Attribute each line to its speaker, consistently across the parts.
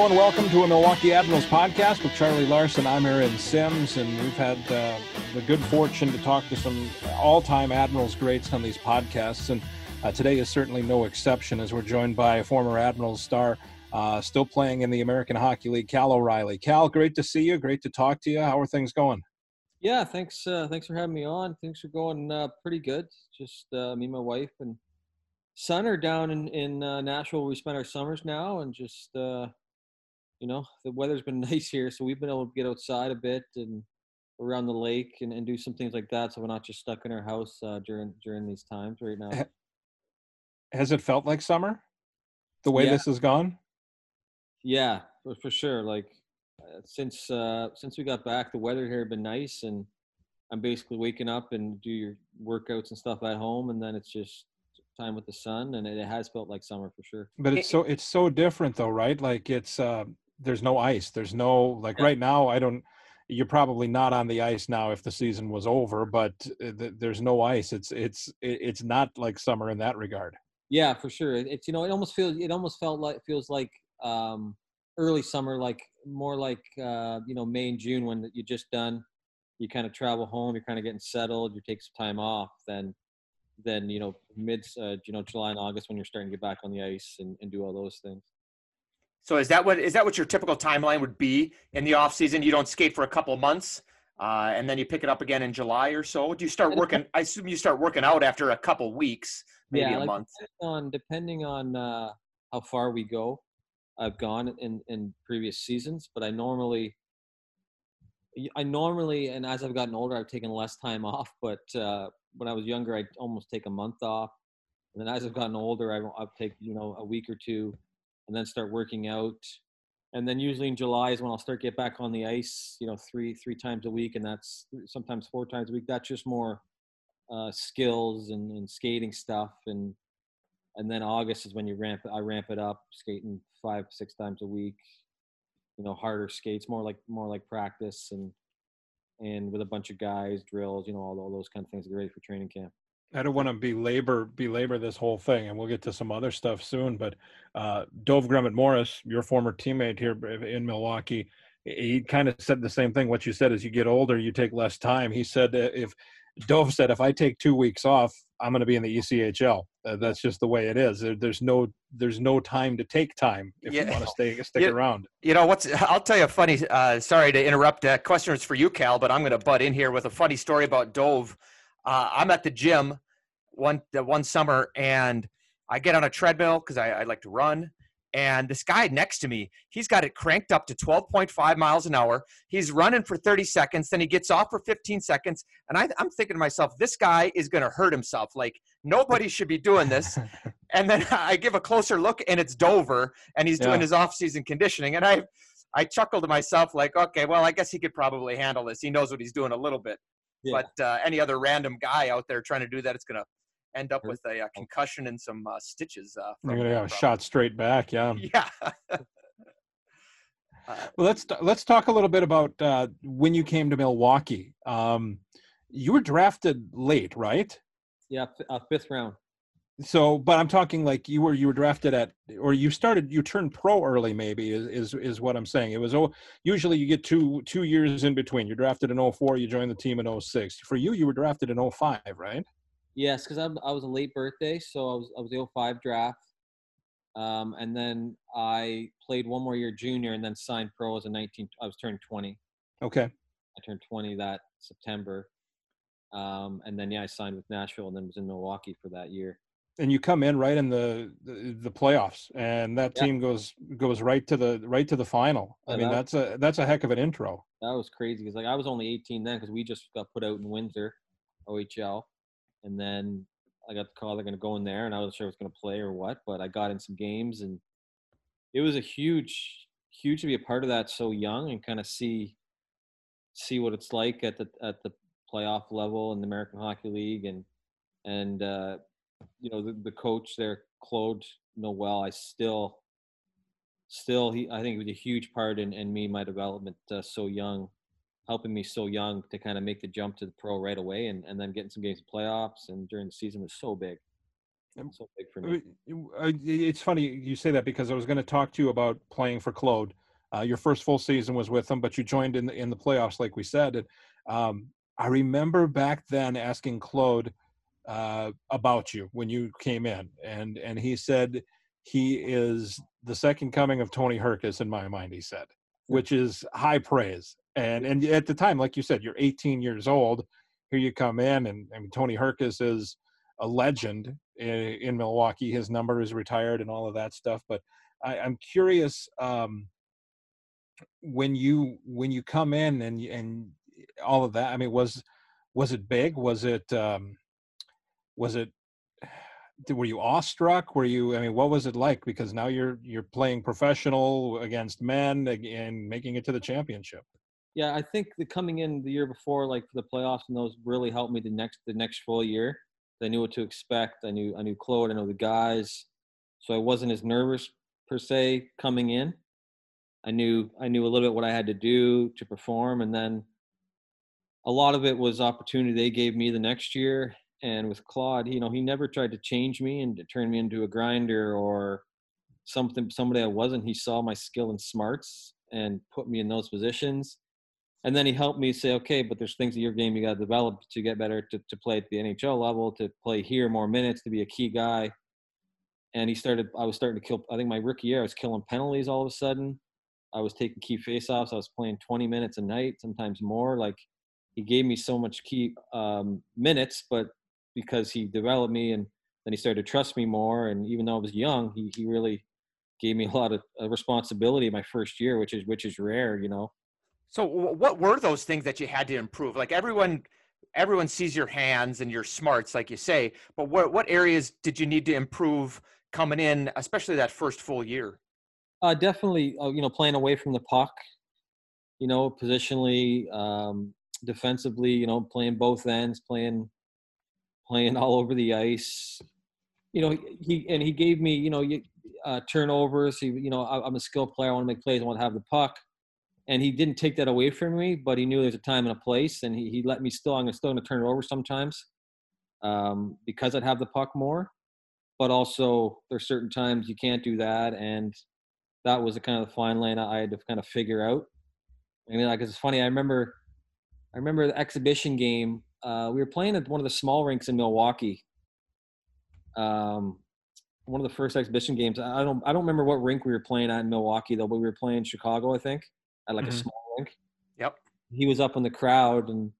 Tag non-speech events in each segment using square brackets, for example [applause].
Speaker 1: Hello and welcome to a Milwaukee Admirals podcast with Charlie Larson. I'm Aaron Sims, and we've had uh, the good fortune to talk to some all-time Admirals greats on these podcasts, and uh, today is certainly no exception as we're joined by a former Admirals star, uh, still playing in the American Hockey League, Cal O'Reilly. Cal, great to see you. Great to talk to you. How are things going?
Speaker 2: Yeah, thanks. Uh, thanks for having me on. Things are going uh, pretty good. Just uh, me, my wife, and son are down in in Nashville. We spend our summers now, and just you know, the weather's been [laughs] nice here, so we've been able to get outside a bit and around the lake and, and do some things like that. So we're not just stuck in our house uh, during during these times right now.
Speaker 1: Has it felt like summer? The way
Speaker 2: Yeah.
Speaker 1: this has gone?
Speaker 2: Yeah, for, for sure. Like uh, since uh, since we got back, the weather here had been nice, and I'm basically waking up and do your workouts and stuff at home, and then it's just time with the sun, and it, it has felt like summer for sure.
Speaker 1: But it's so it's so different though, right? Like it's uh there's no ice. There's no like
Speaker 2: Yeah.
Speaker 1: right now I don't you're probably not on the ice now if the season was over, but uh, th- there's no ice. It's it's it's not like summer in that regard.
Speaker 2: Yeah, for sure. It's you know, it almost feels it almost felt like feels like um, early summer, like more like uh, you know May and June when you're just done. You kind of travel home. You're kind of getting settled. You take some time off. Then, then you know mid uh, you know July and August when you're starting to get back on the ice and, and do all those things.
Speaker 3: So is that what is that what your typical timeline would be in the off season? You don't skate for a couple of months, uh, and then you pick it up again in July or so. Do you start working? I assume you start working out after a couple weeks, maybe
Speaker 2: Yeah,
Speaker 3: a
Speaker 2: like-
Speaker 3: month.
Speaker 2: on depending on uh, how far we go. I've gone in in previous seasons, but I normally I normally and as I've gotten older, I've taken less time [laughs] off. But uh, when I was younger, I'd almost take a month off, and then as I've gotten older, I, I'll take you know a week or two, and then start working out. And then usually in July is when I'll start get back on the ice, you know, three three times a week, and that's sometimes four times a week. That's just more uh, skills and, and skating stuff and and then August is when you ramp I ramp it up skating five six times a week you know harder skates more like more like practice and and with a bunch of guys drills you know all, all those kind of things to get ready for training camp
Speaker 1: I don't want to belabor belabor this whole thing, and we'll get to some other stuff soon. But uh, Dov Grumet-Morris, your former teammate here in Milwaukee, he kind of said the same thing. What you said is, you get older, you take less time. He said, if Dov said, if I take two weeks off, I'm going to be in the ECHL. Uh, that's just the way it is. There, there's no there's no time to take time if you want to stay stick
Speaker 3: Yeah.
Speaker 1: around.
Speaker 3: You know what's? I'll tell you a funny. Uh, sorry to interrupt. Uh, question is for you, Cal, but I'm going to butt in here with a funny story about Dov. Uh, I'm at the gym one uh, one summer, and I get on a treadmill because I, I like to run. And this guy next to me, he's got it cranked up to 12.5 miles an hour. He's running for 30 seconds, then he gets off for 15 seconds. And I, I'm thinking to myself, this guy is going to hurt himself. Like nobody should be doing this. [laughs] and then [laughs] I give a closer look, and it's Dover, and he's doing
Speaker 1: Yeah.
Speaker 3: his off-season conditioning. And I, I chuckled to myself, like, okay, well, I guess he could probably handle this. He knows what he's doing a little bit.
Speaker 2: Yeah.
Speaker 3: But uh, any other random guy out there trying to do that, it's going to end up with a, uh concussion and some uh, stitches. Uh,
Speaker 1: You're going to
Speaker 3: that
Speaker 1: have a shot straight back. Yeah. [laughs]
Speaker 3: Yeah. [laughs] Uh,
Speaker 1: Well, let's let's talk a little bit about uh, when you came to Milwaukee. Um, you were drafted late, right?
Speaker 2: yeah f- uh, fifth round
Speaker 1: So, but I'm talking like you were you were drafted at, or you started you turned pro early. Maybe is is, is what I'm saying. It was oh, usually you get two two years in between. You're drafted in 04, you joined the team in 06. For you, you were drafted in 05, right?
Speaker 2: yes because I, I was a late birthday so I was I was the 05 draft um, and then I played one more year junior and then signed pro as a 19 I was turned 20
Speaker 1: Okay.
Speaker 2: I turned 20 that September. Um, and then, yeah, I signed with Nashville and then was in Milwaukee for that year.
Speaker 1: And you come in right in the the, the playoffs, and that
Speaker 2: Yeah.
Speaker 1: team goes goes right to the right to the final. I
Speaker 2: Yeah,
Speaker 1: mean,
Speaker 2: that-
Speaker 1: that's a that's a heck of an intro.
Speaker 2: That was crazy because, like, I was only 18 then because we just got put out in Windsor, OHL. And then I got the call they're going to go in there, and I wasn't sure I was going to play or what, but I got in some games, and it was a huge, huge to be a part of that so young and kind of see see what it's like at the at the playoff level in the American Hockey League and and uh, you know the, the coach there Claude Noel I still still he I think it was a huge part in, in me my development uh, so young helping me so young to kind of make the jump to the pro right away and, and then getting some games in playoffs and during the season was so big so big for me.
Speaker 1: It's funny you say that because I was going to talk to you about playing for Claude. Uh, your first full season was with them, but you joined in the, in the playoffs, like we said. And, um, I remember back then asking Claude uh, about you when you came in, and and he said he is the second coming of Tony Hrkac in my mind. He said, which is high praise. And and at the time, like you said, you're 18 years old. Here you come in, and I mean Tony Hrkac is a legend in, in Milwaukee. His number is retired and all of that stuff. But I, I'm curious um, when you when you come in and and all of that. I mean, was was it big? Was it um, was it? Were you awestruck? Were you? I mean, what was it like? Because now you're you're playing professional against men and making it to the championship.
Speaker 2: Yeah, I think the coming in the year before, like for the playoffs and those, really helped me the next the next full year. I knew what to expect. I knew I knew Claude. I know the guys, so I wasn't as nervous per se coming in. I knew I knew a little bit what I had to do to perform, and then a lot of it was opportunity they gave me the next year. And with Claude, you know, he never tried to change me and to turn me into a grinder or something somebody I wasn't. He saw my skill and smarts and put me in those positions. And then he helped me say, okay, but there's things in your game you got to develop to get better, to, to play at the NHL level, to play here more minutes, to be a key guy. And he started, I was starting to kill, I think my rookie year, I was killing penalties all of a sudden. I was taking key faceoffs. I was playing 20 minutes a night, sometimes more. Like he gave me so much key um, minutes, but because he developed me and then he started to trust me more. And even though I was young, he, he really gave me a lot of uh, responsibility my first year, which is, which is rare, you know?
Speaker 3: So what were those things that you had to improve? Like everyone, everyone sees your hands and your smarts, like you say, but what, what areas did you need to improve coming in, especially that first full year?
Speaker 2: Uh, definitely, uh, you know, playing away from the puck, you know, positionally, um, defensively, you know, playing both ends, playing playing all over the ice. You know, he and he gave me, you know, uh, turnovers. He, you know, I, am a skilled player. I want to make plays. I want to have the puck, and he didn't take that away from me. But he knew there's a time and a place, and he, he let me still. I'm still going to turn it over sometimes um, because I'd have the puck more. But also, there's certain times you can't do that, and that was the kind of the fine line I had to kind of figure out. I mean, like it's funny. I remember I remember the exhibition game. Uh, we were playing at one of the small rinks in Milwaukee. Um, one of the first exhibition games. I don't I don't remember what rink we were playing at in Milwaukee though, but we were playing Chicago, I think, at like mm-hmm. a small rink.
Speaker 3: Yep.
Speaker 2: He was up in the crowd, and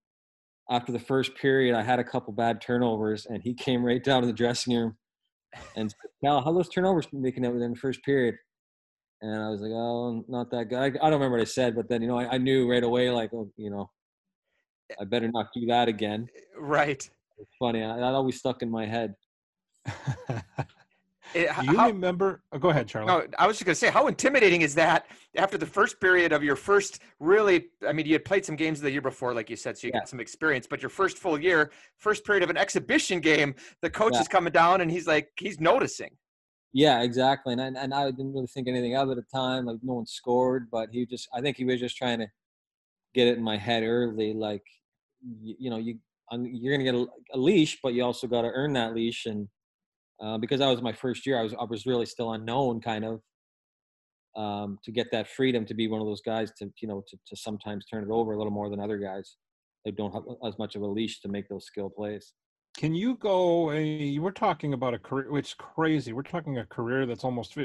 Speaker 2: after the first period, I had a couple bad turnovers, and he [laughs] came right down to the dressing room and said, "Cal, how those turnovers making it within the first period?" And I was like, "Oh, not that good." I, I don't remember what I said, but then you know, I, I knew right away, like, oh, you know, I better not do that again.
Speaker 3: Right.
Speaker 2: It's funny. I, that always stuck in my head. [laughs]
Speaker 1: It, do you how, remember? Oh, go ahead, Charlie.
Speaker 3: No, I was just going to say, how intimidating is that after the first period of your first really? I mean, you had played some games the year before, like you said, so you yeah. got some experience. But your first full year, first period of an exhibition game, the coach yeah. is coming down and he's like, he's noticing.
Speaker 2: Yeah, exactly. And I, and I didn't really think anything of it at the time. Like no one scored, but he just, I think he was just trying to get it in my head early. Like you, you know you you're going to get a, a, leash, but you also got to earn that leash. And uh, because that was my first year, I was I was really still unknown, kind of, um, to get that freedom to be one of those guys to you know to, to sometimes turn it over a little more than other guys that don't have as much of a leash to make those skill plays.
Speaker 1: Can you go? You were talking about a career. It's crazy. We're talking a career that's almost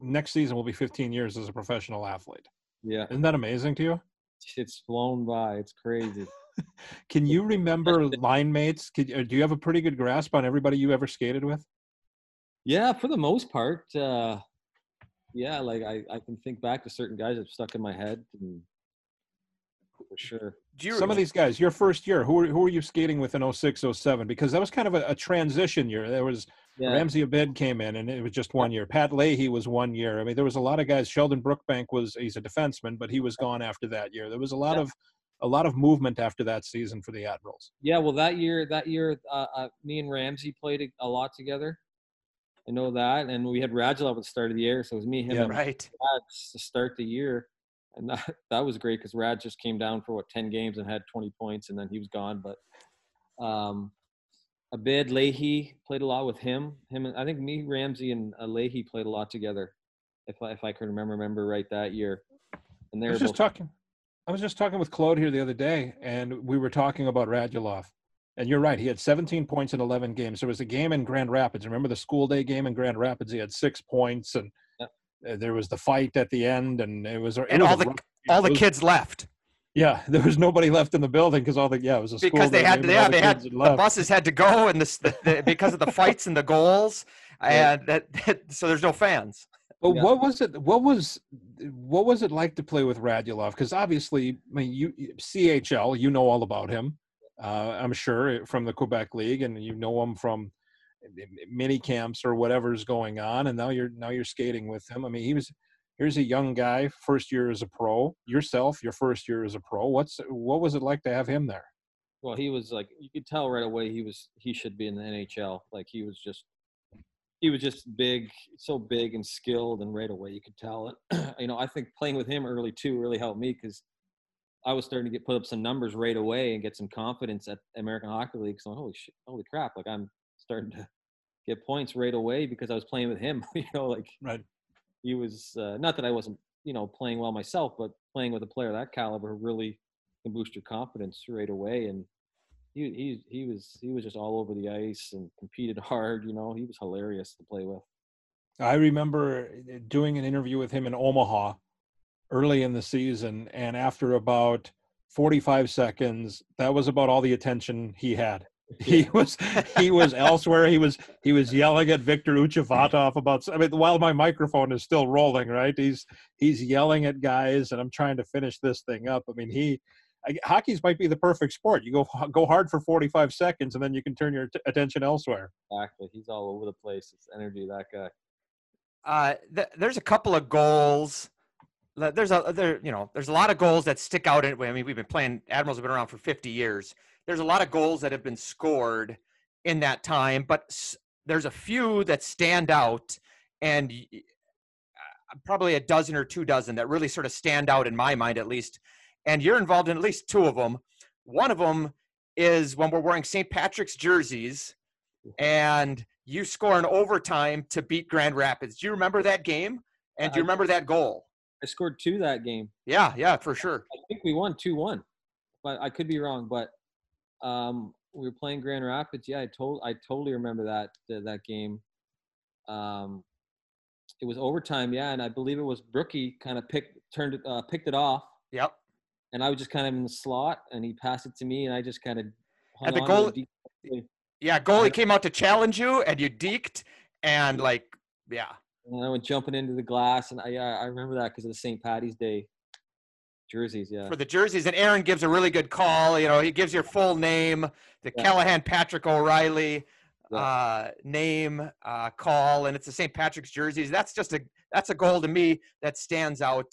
Speaker 1: next season will be 15 years as a professional athlete.
Speaker 2: Yeah,
Speaker 1: isn't that amazing to you?
Speaker 2: It's flown by. It's crazy. [laughs]
Speaker 1: Can you remember line mates? Can, uh, do you have a pretty good grasp on everybody you ever skated with?
Speaker 2: Yeah, for the most part. Uh, yeah, like I, I can think back to certain guys that stuck in my head and, for sure.
Speaker 1: Some of these guys, your first year, who were, who were you skating with in 06, 07? Because that was kind of a, a transition year. There was yeah. Ramzi Abid came in and it was just one year. Pat Leahy was one year. I mean, there was a lot of guys. Sheldon Brookbank was, he's a defenseman, but he was gone after that year. There was a lot yeah. of a lot of movement after that season for the Admirals.
Speaker 2: Yeah, well, that year, that year, uh, uh, me and Ramzi played a lot together. I know that, and we had Radulov at the start of the year, so it was me, him,
Speaker 3: yeah,
Speaker 2: and
Speaker 3: right.
Speaker 2: to start the year, and [laughs] that that was great because Rad just came down for what ten games and had twenty points, and then he was gone. But um, Abid Leahy played a lot with him. Him, and I think me, Ramzi, and uh, Leahy played a lot together. If I, if I can remember remember right that year. And
Speaker 1: I
Speaker 2: they were
Speaker 1: just
Speaker 2: both
Speaker 1: talking. I was just talking with Claude here the other day, and we were talking about Radulov. And you're right; he had 17 points in 11 games. There was a game in Grand Rapids. Remember the school day game in Grand Rapids? He had six points, and
Speaker 2: Yep.
Speaker 1: uh, there was the fight at the end, and it was. It
Speaker 3: And
Speaker 1: was
Speaker 3: all the
Speaker 1: rough-
Speaker 3: all the
Speaker 1: was-
Speaker 3: kids left
Speaker 1: Yeah, [laughs] there was nobody left in the building because all the yeah it was a school
Speaker 3: because they had to, yeah
Speaker 1: the
Speaker 3: they had
Speaker 1: kids
Speaker 3: the buses had to go and this the, the, because of the fights and the goals [laughs]
Speaker 2: Yeah.
Speaker 3: and that, that so there's no fans.
Speaker 1: But
Speaker 2: Yeah.
Speaker 1: what was it? What was what was it like to play with Radulov? Because obviously, I mean, you CHL, you know all about him. Uh, I'm sure from the Quebec League, and you know him from mini camps or whatever's going on. And now you're now you're skating with him. I mean, he was here's a young guy, first year as a pro. Yourself, your first year as a pro. What's what was it like to have him there?
Speaker 2: Well, he was like you could tell right away he was he should be in the NHL. Like he was just he was just big, so big and skilled, and right away you could tell it. [clears throat] you know, I think playing with him early too really helped me because I was starting to get put up some numbers right away and get some confidence at American Hockey League. So holy shit, holy crap! Like I'm starting to get points right away because I was playing with him. [laughs] you know, like
Speaker 1: Right.
Speaker 2: he was uh, not that I wasn't you know playing well myself, but playing with a player of that caliber really can boost your confidence right away. And he he he was he was just all over the ice and competed [laughs] hard. You know, he was hilarious to play with.
Speaker 1: I remember uh, doing an interview with him in Omaha early in the season, and after about 45 seconds, that was about all the attention he had. [laughs] He was he was elsewhere. He was he was yelling at Victor Uchevatov about. I mean, while my microphone is still rolling, right? He's he's yelling at guys, and I'm trying to finish this thing up. I mean, he I, hockey's might be the perfect sport. You go go hard for 45 seconds, and then you can turn your t- attention elsewhere.
Speaker 2: Exactly, he's all over the place. It's energy that guy.
Speaker 3: Uh, th- there's a couple of goals. There's a there you know there's a lot of goals that stick out. In, I mean we've been playing Admirals have been around for 50 years. There's a lot of goals that have been scored in that time, but s- there's a few that stand out, and y- uh, probably a dozen or two dozen that really sort of stand out in my mind at least. And you're involved in at least two of them. One of them is when we're wearing St. Patrick's jerseys and you score in overtime to beat Grand Rapids. Do you remember that game? And do you remember that goal?
Speaker 2: I scored two that game.
Speaker 3: Yeah, yeah, for sure.
Speaker 2: I think we won two one, but I could be wrong. But um, we were playing Grand Rapids. Yeah, I told I totally remember that that, that game. Um, it was overtime, yeah, and I believe it was Brookie kind of picked turned it uh, picked it off,
Speaker 3: Yep.
Speaker 2: And I was just kind of in the slot, and he passed it to me, and I just kind of hung
Speaker 3: the goal- Yeah, goalie came out to challenge you and you deked and like yeah.
Speaker 2: and I went jumping into the glass, and I yeah, I remember that because of the St. Patty's Day jerseys. Yeah,
Speaker 3: For the jerseys and Aaron gives a really good call, you know, he gives your full name, the
Speaker 2: Yeah.
Speaker 3: Callahan Patrick O'Reilly
Speaker 2: Yeah.
Speaker 3: uh name uh call and it's the St. Patrick's jerseys. That's just a that's a goal to me that stands out.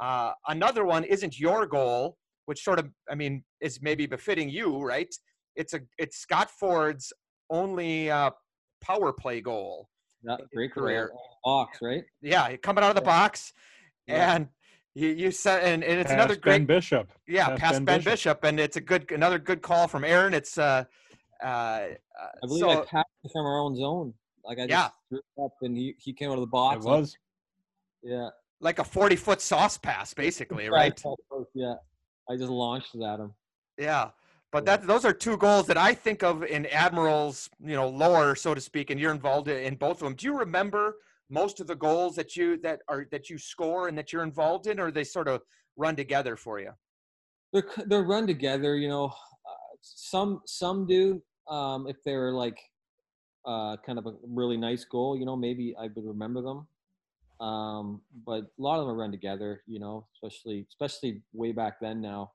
Speaker 3: Uh another one isn't your goal, which sort of I mean is maybe befitting you, right? It's a it's Scott Ford's only uh power play goal.
Speaker 2: yeah, great
Speaker 3: career.
Speaker 2: career. Box, right?
Speaker 3: Yeah, coming out of the
Speaker 2: Yeah.
Speaker 3: box,
Speaker 2: Yeah.
Speaker 3: and you you said, and, and it's another
Speaker 1: Past Ben
Speaker 3: great,
Speaker 1: Bishop.
Speaker 3: yeah,
Speaker 1: past
Speaker 3: past
Speaker 1: Ben
Speaker 3: Ben
Speaker 1: Bishop.
Speaker 3: Bishop. and it's a good another good call from Aaron. It's uh, uh, uh
Speaker 2: I believe
Speaker 3: so
Speaker 2: I passed it from our own zone. Like I just
Speaker 3: Yeah.
Speaker 2: threw it up and he, he came out of the
Speaker 1: It
Speaker 2: box. and-
Speaker 1: was.
Speaker 2: yeah.
Speaker 3: Like a forty foot sauce pass, basically, [laughs] right?
Speaker 2: Yeah. I just launched it at him.
Speaker 3: Yeah. But
Speaker 2: Yeah.
Speaker 3: that those are two goals that I think of in Admiral's, you know, lower, so to speak, and you're involved in both of them. Do you remember most of the goals that you that are that you score and that you're involved in, or they sort of run together for you?
Speaker 2: They're they're run together, you know. Uh, some some do um, if they're like uh, kind of a really nice goal, you know, maybe I would remember them. Um, but a lot of them are run together, you know, especially especially way back then now.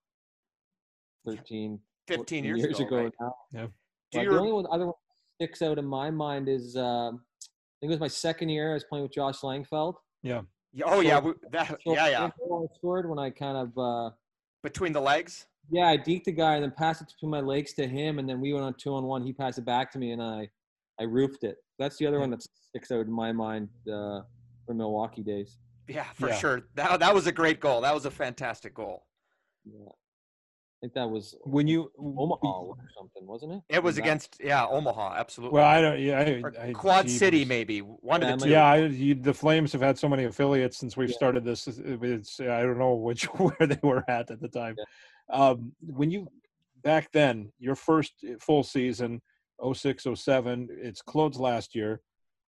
Speaker 2: 13,
Speaker 3: 15
Speaker 2: 14
Speaker 3: years, ago. right?
Speaker 2: now.
Speaker 1: Yeah.
Speaker 3: Do
Speaker 2: But the only one, other one that sticks out in my mind is um, I think it was my second year. I was playing with Josh Langfeld.
Speaker 3: Yeah, Oh yeah, we, that,
Speaker 2: So
Speaker 3: yeah, yeah.
Speaker 2: I scored when I kind of uh,
Speaker 3: Between the legs.
Speaker 2: yeah, I deked the guy and then passed it between my legs to him, and then we went on two on one. He passed it back to me, and I I roofed it. That's the other one that sticks out in my mind uh, from Milwaukee days.
Speaker 3: Yeah, for
Speaker 1: Yeah.
Speaker 3: sure. That that was a great goal. That was a fantastic goal.
Speaker 2: Yeah. I think that was
Speaker 1: when you
Speaker 2: Omaha or something, wasn't it?
Speaker 3: It was
Speaker 2: That-
Speaker 3: against yeah Omaha, absolutely.
Speaker 1: Well, I don't. Yeah, I, I,
Speaker 3: Quad City, maybe one
Speaker 2: Yeah,
Speaker 3: of the two.
Speaker 1: Yeah, I, you, the Flames have had so many affiliates since we've
Speaker 2: Yeah.
Speaker 1: started this. It's I don't know which [laughs] where they were at at the time. Um, when you back then, your first full season, 06, 07, it's closed last year,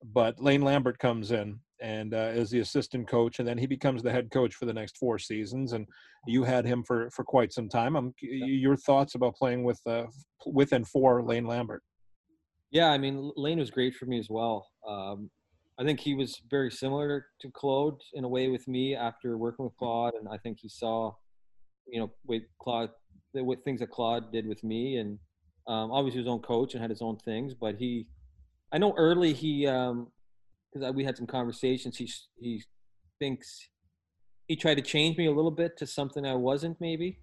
Speaker 1: but Lane Lambert comes in and uh, is the assistant coach, and then he becomes the head coach for the next four seasons. And you had him for for quite some time. I'm your thoughts about playing with uh, with and for Lane Lambert.
Speaker 2: Yeah, I mean, Lane was great for me as well. Um, I think he was very similar to Claude in a way with me after working with Claude, and I think he saw, you know, with Claude, the what things that Claude did with me, and um, obviously his own coach and had his own things. But he, I know early he, because we had some conversations. He he thinks he tried to change me a little bit to something I wasn't maybe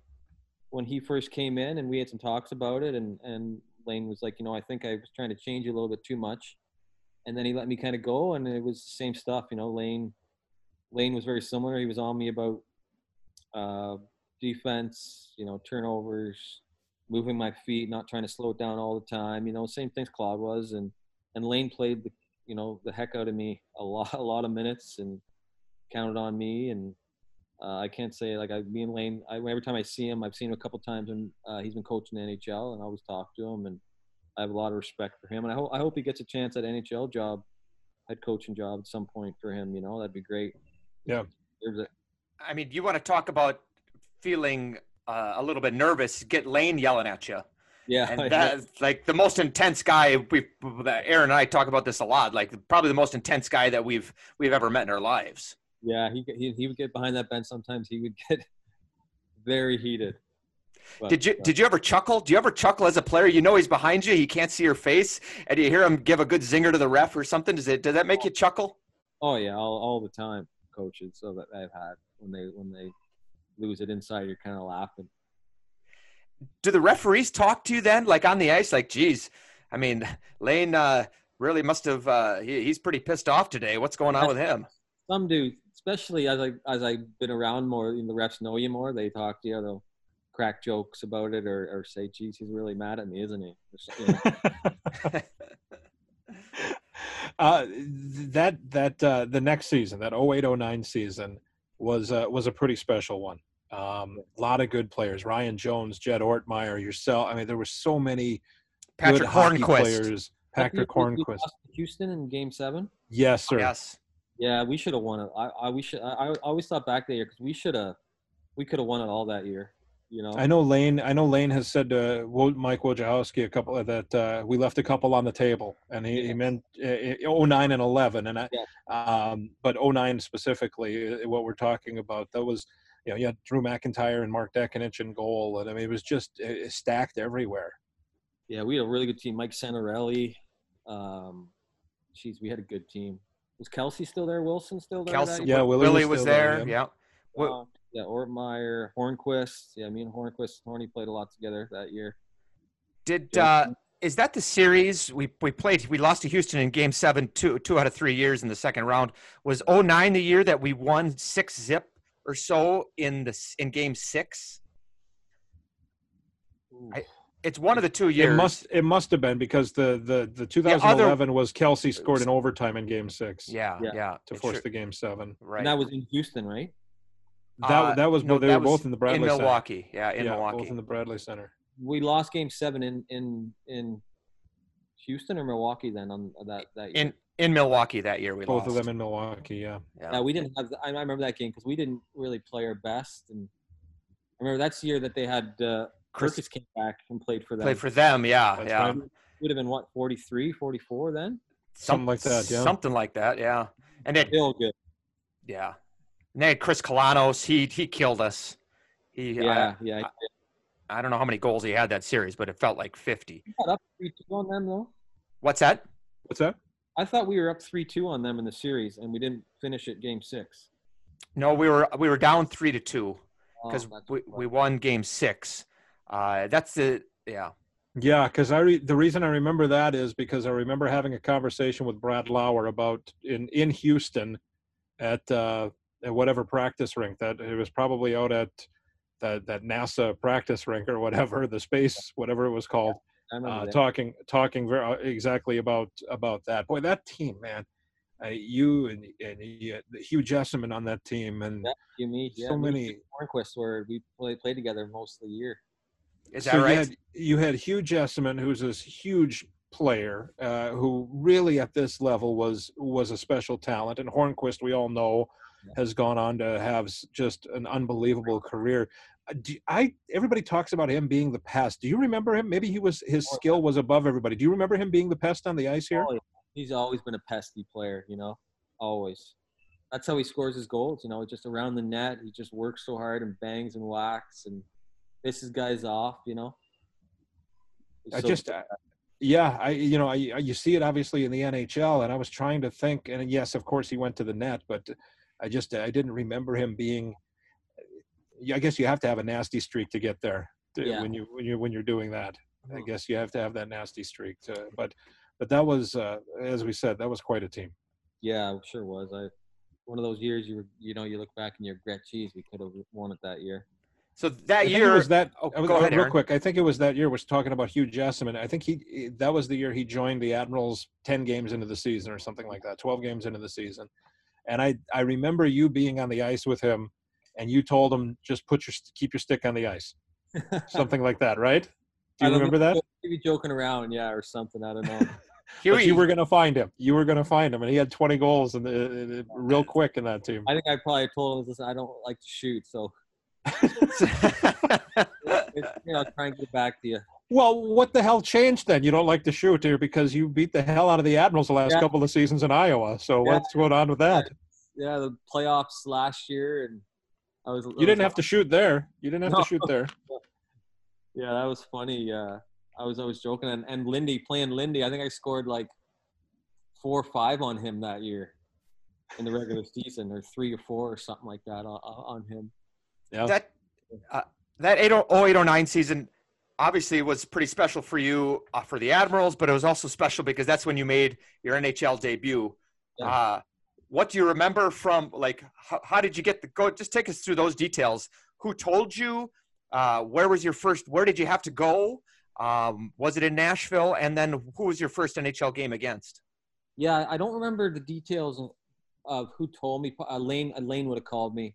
Speaker 2: when he first came in, and we had some talks about it, and and Lane was like, you know, I think I was trying to change you a little bit too much, and then he let me kind of go, and it was the same stuff, you know. Lane, Lane was very similar. He was on me about uh, defense, you know, turnovers, moving my feet, not trying to slow it down all the time, you know, same things Claude was, and and Lane played the, you know, the heck out of me a lot, [laughs] a lot of minutes, and counted on me, and uh, I can't say like I, me and Lane. I, every time I see him, I've seen him a couple times, and uh, he's been coaching the NHL, and I always talk to him, and I have a lot of respect for him, and I hope I hope he gets a chance at NHL job, head coaching job at some point for him. You know, that'd be great.
Speaker 1: Yeah.
Speaker 2: There's a,
Speaker 3: I mean, you want to talk about feeling uh, a little bit nervous? Get Lane yelling at you,
Speaker 2: yeah,
Speaker 3: and [laughs] that's like the most intense guy. We, Aaron and I talk about this a lot. Like probably the most intense guy that we've we've ever met in our lives.
Speaker 2: yeah. He, he he would get behind that bench sometimes. He would get [laughs] very heated. But,
Speaker 3: Did you
Speaker 2: uh,
Speaker 3: did you ever chuckle? Do you ever chuckle as a player? You know he's behind you. He can't see your face, and you hear him give a good zinger to the ref or something. Does it? Does that make you chuckle?
Speaker 2: Oh yeah, all, all the time, coaches. So that I've had when they when they lose it inside, you're kind of laughing.
Speaker 3: Do the referees talk to you then, like on the ice? Like, geez, I mean, Lane uh, really must have. Uh, he, he's pretty pissed off today. What's going on with [laughs] him?
Speaker 2: Some do, especially as I as I've been around more, you know, the refs know you more. They talk to you. They'll crack jokes about it or, or say, "Geez, he's really mad at me, isn't he?" Or you know. [laughs]
Speaker 1: uh, that that uh, the next season, that 0809 season, was uh, was a pretty special one. Um, a lot of good players: Ryan Jones, Jed Ortmeyer, yourself. I mean, there were so many
Speaker 3: Patrick
Speaker 1: good hockey
Speaker 3: Hornqvist.
Speaker 1: players. Patrick
Speaker 2: We- we Hornqvist. Houston in Game Seven.
Speaker 1: Yes, sir.
Speaker 3: Yes.
Speaker 2: Yeah, we should have won it. I, I we should. I, I always thought back that year because we should have. We could have won it all that year. You know.
Speaker 1: I know Lane. I know Lane has said to Mike Wojciechowski a couple of that uh, we left a couple on the table, and he, he meant uh, 09 and 11, and I,
Speaker 2: Yeah.
Speaker 1: um, but 09 specifically, uh, what we're talking about, that was, you know, you had Drew McIntyre and Mark Dekanich in goal, and I mean, it was just uh, stacked everywhere.
Speaker 2: Yeah, we had a really good team. Mike Santarelli. Um, geez, we had a good team. Was Kelsey still there? Wilson still there?
Speaker 3: Kelsey,
Speaker 1: Yeah,
Speaker 2: year?
Speaker 1: Willie
Speaker 3: Willie,
Speaker 1: was
Speaker 3: was,
Speaker 1: there,
Speaker 3: there.
Speaker 1: yeah.
Speaker 3: Yeah. Well-
Speaker 2: Uh, yeah, Ortmeyer, Hornqvist. Yeah, me and Hornqvist, Horny played a lot together that year.
Speaker 3: Did uh, is that the series we we played? We lost to Houston in Game Seven, two two out of three years in the second round. Was 09 the year that we won six zip or so in the in Game Six? I- It's one of the two years.
Speaker 1: It must it must have been because the the the 2011 was Kelsey scored in overtime in Game Six
Speaker 3: Yeah, yeah.
Speaker 2: Yeah.
Speaker 1: to force
Speaker 3: sure-
Speaker 1: the Game Seven.
Speaker 3: right.
Speaker 2: And that was in Houston, right?
Speaker 1: That
Speaker 3: Uh,
Speaker 1: that was
Speaker 3: no,
Speaker 1: they
Speaker 3: that
Speaker 1: were
Speaker 3: was
Speaker 1: both in the Bradley
Speaker 3: in
Speaker 1: Center.
Speaker 3: Milwaukee. Yeah, in
Speaker 1: yeah,
Speaker 3: Milwaukee.
Speaker 1: both in the Bradley Center.
Speaker 2: We lost Game Seven in in in Houston or Milwaukee then on that that year.
Speaker 3: in in Milwaukee that year we
Speaker 1: Both
Speaker 3: lost.
Speaker 1: of them in Milwaukee. Yeah.
Speaker 3: Yeah.
Speaker 2: Yeah, we didn't have. The, I I remember that game because we didn't really play our best, and I remember that's the year that they had uh,
Speaker 3: Chris-
Speaker 2: Hrkac came back and played for them.
Speaker 3: Played for them. Yeah,
Speaker 1: That's
Speaker 3: yeah.
Speaker 1: right.
Speaker 2: Would have been what 43, 44 then.
Speaker 1: Something like that, yeah.
Speaker 3: Something like that. Yeah. And then
Speaker 2: Still good.
Speaker 3: yeah, and they had Krys Kolanos. He he killed us. He
Speaker 2: Yeah, yeah.
Speaker 3: I, I don't know how many goals he had that series, but it felt like fifty.
Speaker 2: We got up three two on them though.
Speaker 3: What's that?
Speaker 1: What's that?
Speaker 2: I thought we were up three two on them in the series, and we didn't finish it game six.
Speaker 3: No, we were we were down three to two because
Speaker 2: Oh,
Speaker 3: we, we won game six. Uh, that's the yeah.
Speaker 1: Yeah, because I re- the reason I remember that is because I remember having a conversation with Brad Lauer about in in Houston at uh, at whatever practice rink that it was probably out at that that NASA practice rink or whatever, the space, whatever it was called,
Speaker 2: I remember
Speaker 1: uh,
Speaker 2: that.
Speaker 1: talking talking very uh, exactly about about that. Boy, that team, man, uh, you and and you, Hugh Jessiman on that team, and
Speaker 2: Yeah, you meet yeah,
Speaker 1: so
Speaker 2: me and
Speaker 1: many.
Speaker 2: Hornqvist where we play played together most of the year.
Speaker 3: Is
Speaker 1: so
Speaker 3: that
Speaker 1: you
Speaker 3: right?
Speaker 1: had you had Hugh Jessiman, who's this huge player, uh, who really at this level was was a special talent, and Hornqvist, we all know,
Speaker 2: Yeah.
Speaker 1: has gone on to have just an unbelievable career. Uh, Do, I everybody talks about him being the pest. Do you remember him? Maybe he was his
Speaker 2: Oh,
Speaker 1: skill was above everybody. Do you remember him being the pest on the ice here?
Speaker 2: Oh. He's always been a pesky player, you know, always. That's how he scores his goals, you know, just around the net. He just works so hard and bangs and whacks and pisses guys off, you know. He's
Speaker 1: I
Speaker 2: so
Speaker 1: just, uh, yeah, I you know, I, I you see it obviously in the NHL, and I was trying to think, and yes, of course he went to the net, but I just I didn't remember him being. Yeah, I guess you have to have a nasty streak to get there to-
Speaker 2: Yeah.
Speaker 1: when you when you when you're doing that. I
Speaker 2: Mhm.
Speaker 1: guess you have to have that nasty streak. To, but but that was uh, as we said, that was quite a team.
Speaker 2: Yeah, it sure was. I one of those years you were, you know, you look back and you regret, geez, we could have won it that year.
Speaker 3: So that
Speaker 1: I
Speaker 3: year,
Speaker 1: was that.
Speaker 3: oh,
Speaker 1: I was-
Speaker 3: go
Speaker 1: uh,
Speaker 3: ahead,
Speaker 1: real
Speaker 3: Aaron.
Speaker 1: quick. I think it was that year. Was talking about Hugh Jessiman. I think he that was the year he joined the Admirals ten games into the season or something like that. Twelve games into the season, and I I remember you being on the ice with him, and you told him just put your keep your stick on the ice, something like that, right? Do [laughs]
Speaker 2: I
Speaker 1: you
Speaker 2: don't
Speaker 1: remember that?
Speaker 2: Maybe joking around, yeah, or something. I don't know. [laughs]
Speaker 3: Huey,
Speaker 1: But you were going to find him. You were going to find him, and he had 20 goals and the, real quick in that team.
Speaker 2: I think I probably told him, listen, I don't like to shoot, so [laughs] you know, try and get back to you.
Speaker 1: Well, what the hell changed then? You don't like to shoot here because you beat the hell out of the Admirals the last
Speaker 2: Yeah.
Speaker 1: couple of seasons in Iowa. So
Speaker 2: Yeah.
Speaker 1: what's going on with that?
Speaker 2: Yeah, the playoffs last year, and I was.
Speaker 1: You didn't have to shoot there. You didn't have
Speaker 2: No.
Speaker 1: to shoot there. [laughs]
Speaker 2: Yeah, that was funny. Uh, I was always joking, and, and Lindy playing Lindy. I think I scored like four or five on him that year in the regular [laughs] season, or three or four or something like that on, on him.
Speaker 1: Yeah.
Speaker 3: that uh, that 0809 season obviously was pretty special for you uh, for the Admirals, but it was also special because that's when you made your NHL debut.
Speaker 2: Yeah.
Speaker 3: Uh, what do you remember from like how, how did you get the go? Just take us through those details. Who told you? Uh, where was your first? Where did you have to go? Um, was it in Nashville? And then who was your first NHL game against?
Speaker 2: Yeah, I don't remember the details of, who told me. Uh, Lane, uh, would have called me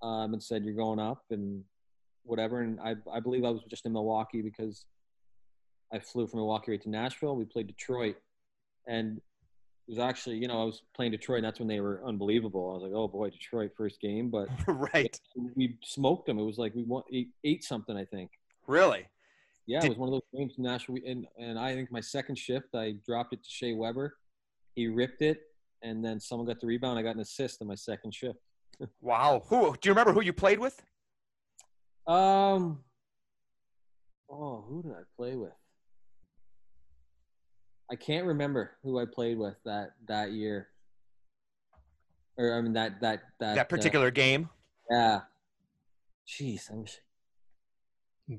Speaker 2: um, and said you're going up and whatever. And I, I believe I was just in Milwaukee because I flew from Milwaukee right to Nashville. We played Detroit, and was actually, you know, I was playing Detroit, and that's when they were unbelievable. I was like, oh boy, Detroit first game, but [laughs]
Speaker 3: right.
Speaker 2: we smoked them. It was like we won eight, eight something, I think.
Speaker 3: Really?
Speaker 2: Yeah,
Speaker 3: Did-
Speaker 2: it was one of those games Nashville. And, and I think my second shift, I dropped it to Shea Weber. He ripped it, and then someone got the rebound. I got an assist in my second shift. [laughs]
Speaker 3: Wow. Who do you remember who you played with?
Speaker 2: Um, oh, who did I play with? I can't remember who I played with that that year. Or I mean that that that
Speaker 3: That
Speaker 2: uh,
Speaker 3: particular game?
Speaker 2: yeah. Jeez, I'm.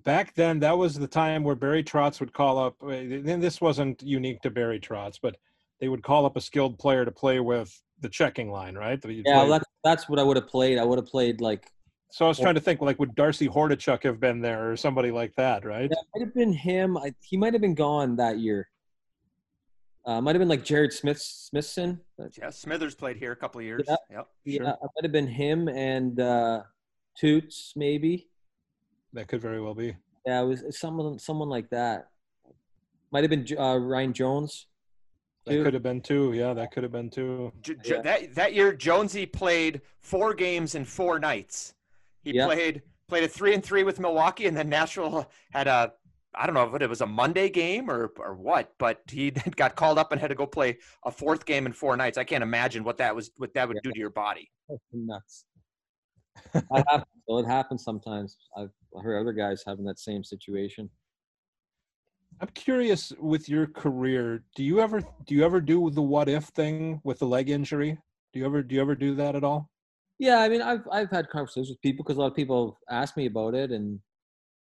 Speaker 1: Back then, that was the time where Barry Trotz would call up. then this wasn't unique to Barry Trotz, but they would call up a skilled player to play with the checking line, right? You'd
Speaker 2: Yeah,
Speaker 1: play-
Speaker 2: that's that's what I would have played. I would have played like
Speaker 1: so I was trying to think, like, would Darcy Hordichuk have been there or somebody like that, right?
Speaker 2: Yeah, it might have been him. I, he might have been gone that year. Uh, might have been like Jerred Smith Smithson.
Speaker 3: Yeah, Smithers played here a couple of years.
Speaker 2: Yeah.
Speaker 3: Yep.
Speaker 2: yeah,
Speaker 1: Sure.
Speaker 2: it might have been him and uh, Toots maybe.
Speaker 1: That could very well be.
Speaker 2: Yeah, it was someone someone like that. Might have been uh, Ryan Jones.
Speaker 1: That could have been two. Yeah, that could have been two.
Speaker 3: J- J-
Speaker 2: Yeah.
Speaker 3: That that year, Jonesy played four games in four nights. He
Speaker 2: Yeah.
Speaker 3: played played a three and three with Milwaukee, and then Nashville had a I don't know if it was a Monday game or or what, but he [laughs] got called up and had to go play a fourth game in four nights. I can't imagine what that was what that would do to your body.
Speaker 2: That's nuts. That happens. So it happens sometimes. I've heard other guys having that same situation.
Speaker 1: I'm curious with your career. Do you ever do you ever do the what if thing with the leg injury? Do you ever do you ever do that at all?
Speaker 2: Yeah, I mean, I've I've had conversations with people because a lot of people have asked me about it, and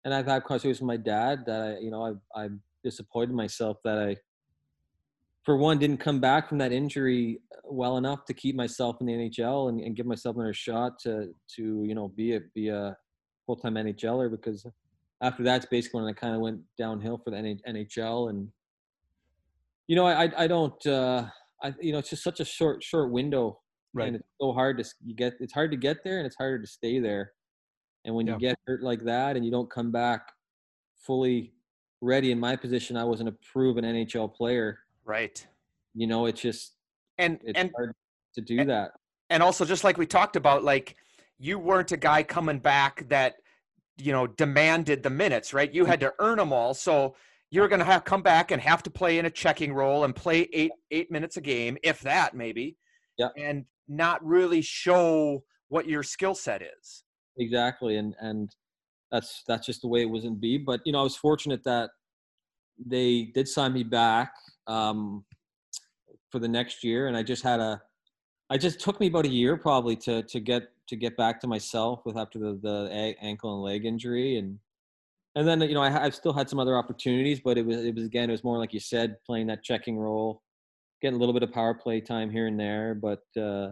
Speaker 2: and I've had conversations with my dad that I, you know, I I'm disappointed myself that I, for one, didn't come back from that injury well enough to keep myself in the NHL and, and give myself another shot to to you know be a be a full time NHLer because after that's basically when I kind of went downhill for the NHL and you know I I don't uh, I you know it's just such a short short window
Speaker 1: Right.
Speaker 2: and it's so hard to you get it's hard to get there and it's harder to stay there and when
Speaker 1: Yeah.
Speaker 2: you get hurt like that and you don't come back fully ready in my position I wasn't a proven NHL player
Speaker 3: Right.
Speaker 2: you know it's just
Speaker 3: And
Speaker 2: it's
Speaker 3: and
Speaker 2: hard to do
Speaker 3: and-
Speaker 2: that
Speaker 3: and also just like we talked about like you weren't a guy coming back that you know demanded the minutes right you had to earn them all so you're going to have come back and have to play in a checking role and play eight eight minutes a game if that maybe
Speaker 2: Yeah.
Speaker 3: and not really show what your skill set is
Speaker 2: exactly and and that's that's just the way it was in b but you know i was fortunate that they did sign me back um for the next year and i just had a i just took me about a year probably to to get to get back to myself with after the the ankle and leg injury and and then you know I, i've still had some other opportunities but it was it was again it was more like you said playing that checking role getting a little bit of power play time here and there but uh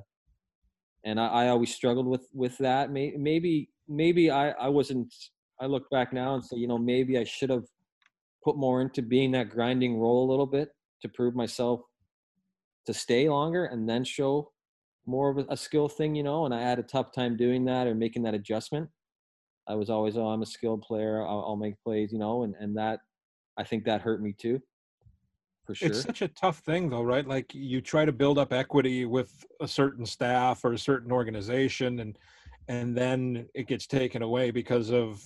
Speaker 2: and I, I always struggled with with that. May, maybe maybe I I wasn't. I look back now and say, you know, maybe I should have put more into being that grinding role a little bit to prove myself to stay longer and then show more of a, a skill thing, you know. And I had a tough time doing that or making that adjustment. I was always, oh, I'm a skilled player. I'll, I'll make plays, you know, and and that I think that hurt me too, for sure.
Speaker 1: It's such a tough thing, though, right? Like you try to build up equity with a certain staff or a certain organization, and and then it gets taken away because of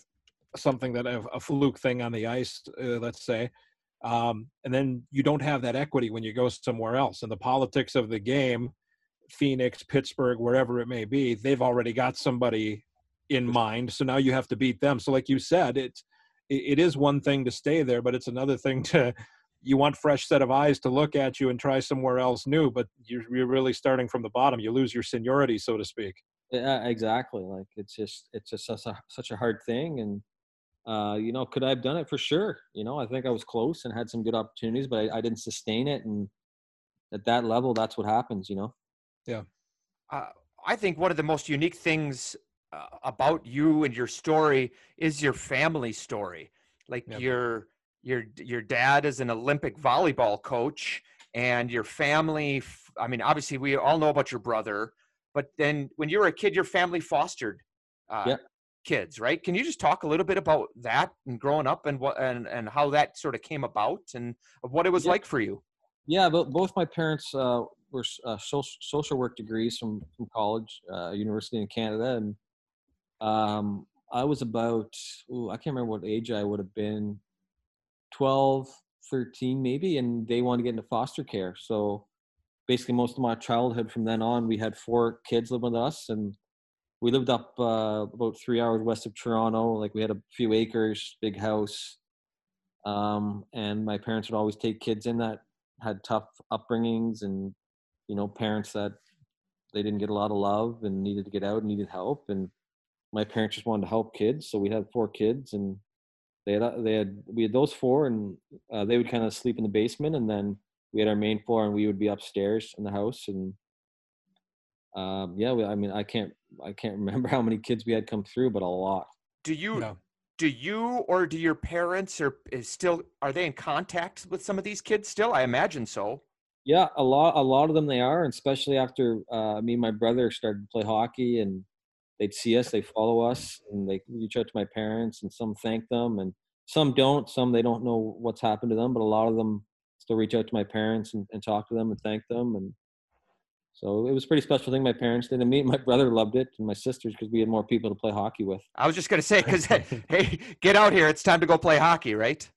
Speaker 1: something that a, a fluke thing on the ice, uh, let's say, um, and then you don't have that equity when you go somewhere else. And the politics of the game, Phoenix, Pittsburgh, wherever it may be, they've already got somebody in mind. So now you have to beat them. So, like you said, it's it, it is one thing to stay there, but it's another thing [laughs] to you want fresh set of eyes to look at you and try somewhere else new, but you're, you're really starting from the bottom. You lose your seniority, so to speak.
Speaker 2: Yeah, exactly. Like it's just it's just such a such a hard thing, and uh, you know, could I have done it for sure? You know, I think I was close and had some good opportunities, but I, I didn't sustain it, and at that level, that's what happens. You know.
Speaker 3: Yeah uh, I think one of the most unique things uh, about you and your story is your family story. Like
Speaker 1: Yep.
Speaker 3: your your your dad is an Olympic volleyball coach, and your family. I mean, obviously, we all know about your brother, but then when you were a kid, your family fostered uh,
Speaker 2: Yep.
Speaker 3: kids, right? Can you just talk a little bit about that and growing up and what and and how that sort of came about and of what it was like for you?
Speaker 2: Yeah, but both my parents uh, were uh, social social work degrees from from college, uh, university in Canada, and um, I was about ooh, I can't remember what age I would have been, 12, 13 maybe, and they wanted to get into foster care. So basically, most of my childhood from then on, we had four kids living with us, and we lived up uh, about three hours west of Toronto. Like we had a few acres, big house, um, and my parents would always take kids in that had tough upbringings and you know parents that they didn't get a lot of love and needed to get out and needed help and my parents just wanted to help kids so we had four kids and they had they had we had those four and uh, they would kind of sleep in the basement and then we had our main floor and we would be upstairs in the house and um, yeah we, i mean i can't i can't [laughs] remember how many kids we had come through but a lot.
Speaker 3: Do you
Speaker 1: No.
Speaker 3: do you or do your parents or is still are they in contact with some of these kids still? I imagine so.
Speaker 2: Yeah, a lot, a lot of them they are, and especially after uh, me and my brother started to play hockey, and they'd see us, they follow us, and they reach out to my parents, and some thank them, and some don't. Some they don't know what's happened to them, but a lot of them still reach out to my parents and, and talk to them and thank them, and so it was a pretty special thing. My parents did, and me and my brother loved it, and my sisters because we had more people to play hockey with,
Speaker 3: i was just going to say because [laughs] [laughs] hey get out here it's time to go play hockey right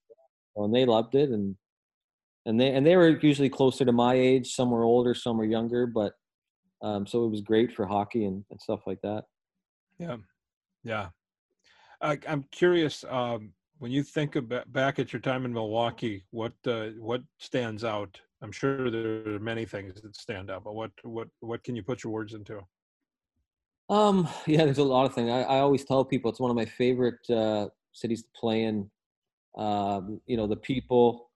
Speaker 2: and they loved it, and and they and they were usually closer to my age. Some were older, some were younger, but um, so it was great for hockey and, and stuff like that.
Speaker 1: Yeah, yeah. I, I'm curious. Um, when you think about back at your time in Milwaukee, what uh, what stands out? I'm sure there are many things that stand out, but what what what can you put your words into?
Speaker 2: Um, yeah, there's a lot of things. I, I always tell people it's one of my favorite uh, cities to play in. Um, you know, the people,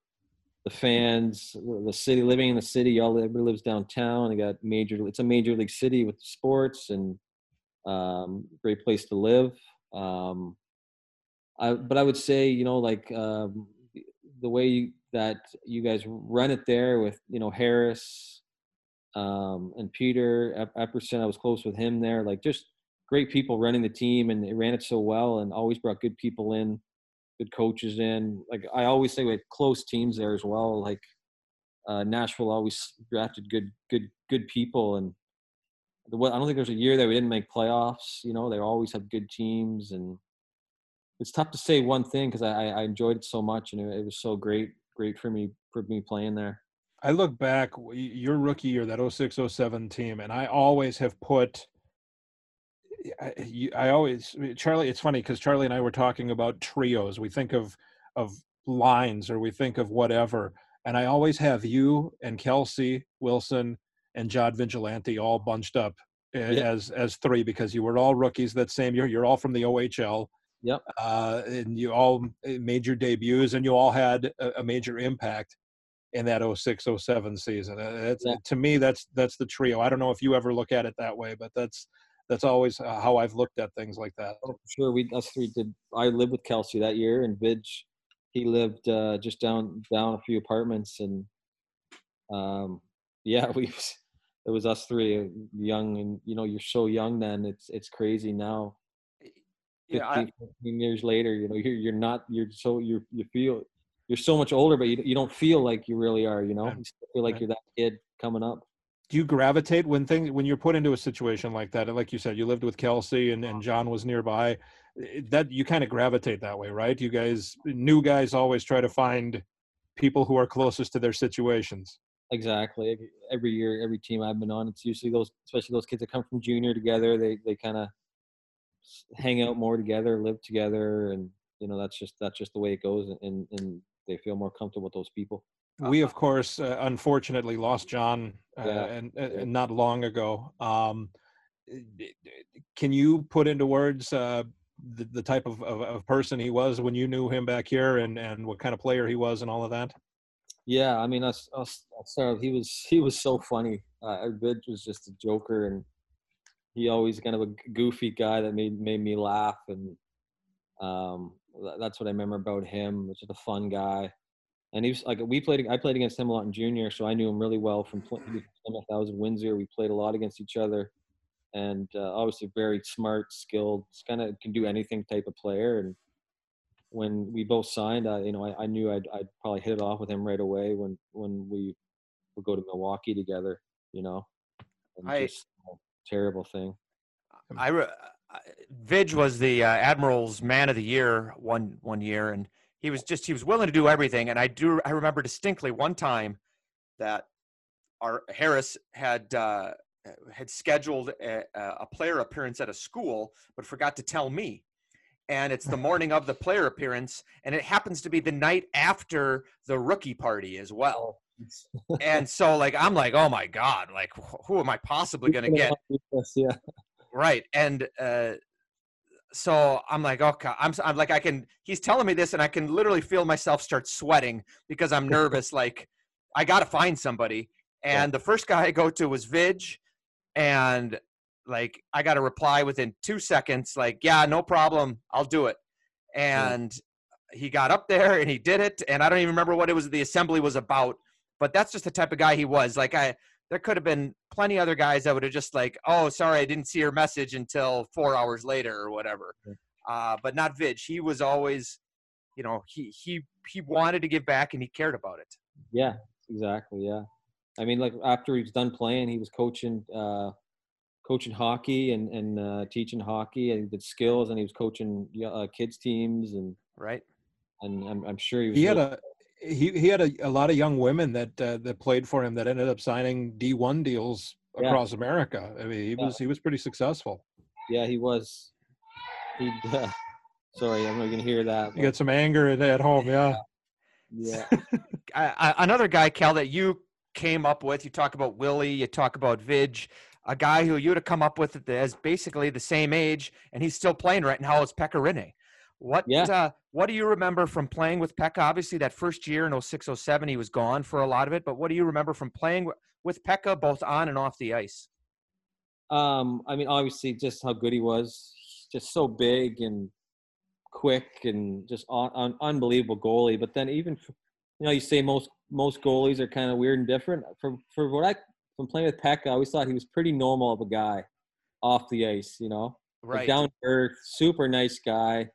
Speaker 2: the fans, the city. Living in the city, all everybody lives downtown. They got major. It's a major league city with sports and um, great place to live. Um, I, but I would say, you know, like um, the way you, that you guys run it there with, you know, Harris um, and Peter Epperson. I was close with him there. Like just great people running the team, and they ran it so well, and always brought good people in, good coaches in. Like I always say, we had close teams there as well. Like uh, Nashville always drafted good, good, good people, and I don't think there's a year that we didn't make playoffs. You know, they always had good teams, and it's tough to say one thing because I, I enjoyed it so much, and it, it was so great, great for me for me playing there.
Speaker 1: I look back your rookie year, that 06 07 team, and I always have put. I, I always Charlie. It's funny because Charlie and I were talking about trios. We think of of lines or we think of whatever, and I always have you and Kelsey Wilson and John Vigilante all bunched up yeah. as as three because you were all rookies that same year. You're all from the OHL.
Speaker 2: Yep.
Speaker 1: Uh, and you all made your debuts, and you all had a, a major impact in that 06 07 season. Uh, yeah. To me, that's that's the trio. I don't know if you ever look at it that way, but that's that's always uh, how I've looked at things like that.
Speaker 2: Oh, sure, we us three did. I lived with Kelsey that year, and Vidge, he lived uh, just down down a few apartments, and um, [laughs] yeah, we it was us three, uh, young, and you know, you're so young then. It's it's crazy now. 15, yeah, I, 15 years later, you know, you're you're not you're so you you feel you're so much older, but you, you don't feel like you really are. You know, you feel like you're that kid coming up.
Speaker 1: Do you gravitate when things when you're put into a situation like that? Like you said, you lived with Kelsey and, and John was nearby. That you kind of gravitate that way, right? You guys, new guys, always try to find people who are closest to their situations.
Speaker 2: Exactly. Every year, every team I've been on, it's usually those, especially those kids that come from junior together. They they kind of hang out more together, live together, and you know that's just that's just the way it goes. And and they feel more comfortable with those people.
Speaker 1: We, of course, uh, unfortunately lost John uh, yeah. and, and, not long ago. Um, can you put into words uh, the, the type of, of, of, person he was when you knew him back here and, and what kind of player he was and all of that?
Speaker 2: Yeah, I mean, us, us, us he was he was so funny. Uh, Vidge was just a joker, and he always kind of a goofy guy that made made me laugh, and um, that's what I remember about him. Just a fun guy, and he was like we played. I played against him a lot in junior, so I knew him really well from Plymouth. I was in Windsor. We played a lot against each other, and uh, obviously very smart, skilled, kind of can do anything type of player. And when we both signed, I, you know, I, I knew I'd, I'd probably hit it off with him right away when when we would go to Milwaukee together. You know, I, just, terrible thing.
Speaker 3: I re- Vidge was the uh, Admiral's Man of the Year one one year, and he was just he was willing to do everything. And I do I remember distinctly one time that our Harris had uh, had scheduled a, a player appearance at a school, but forgot to tell me. And it's the [laughs] morning of the player appearance, and it happens to be the night after the rookie party as well. Oh, and so, [laughs] like, I'm like, oh my god, like, who am I possibly going to get?
Speaker 2: Yeah
Speaker 3: right and uh so i'm like okay I'm, I'm like i can he's telling me this and i can literally feel myself start sweating because i'm [laughs] nervous like i gotta find somebody and the first guy i go to was vidge and like i got a reply within two seconds like yeah no problem i'll do it and he got up there and he did it and i don't even remember what it was the assembly was about but that's just the type of guy he was like i there could have been plenty other guys that would have just like, oh, sorry, I didn't see your message until four hours later or whatever. Uh, but not Vidge. He was always, you know, he he he wanted to give back and he cared about it.
Speaker 2: Yeah, exactly. Yeah, I mean, like after he was done playing, he was coaching. Uh, coaching hockey and, and uh, teaching hockey and he did skills and he was coaching uh, kids teams and
Speaker 3: right
Speaker 2: and I'm, I'm sure he was
Speaker 1: he had a he he had a, a lot of young women that uh, that played for him that ended up signing D one deals across yeah. America. I mean, he yeah. was he was pretty successful.
Speaker 2: Yeah, he was. He. Uh, sorry, I'm not gonna hear that.
Speaker 1: But. You got some anger at home, yeah.
Speaker 2: Yeah. [laughs]
Speaker 3: I, I, another guy, Cal, that you came up with. You talk about Willie. You talk about Vidge. A guy who you'd have come up with as basically the same age, and he's still playing right now. Is Pekka Rinne. What yeah. uh, what do you remember from playing with Pekka? Obviously, that first year in 06, 07, he was gone for a lot of it. But what do you remember from playing with Pekka, both on and off the ice?
Speaker 2: Um, I mean, obviously, just how good he was. just so big and quick and just un- un- unbelievable goalie. But then even you know you say most most goalies are kind of weird and different. For for what I from playing with Peck, I always thought he was pretty normal of a guy off the ice. You know, like
Speaker 3: Right.
Speaker 2: down to earth, super nice guy,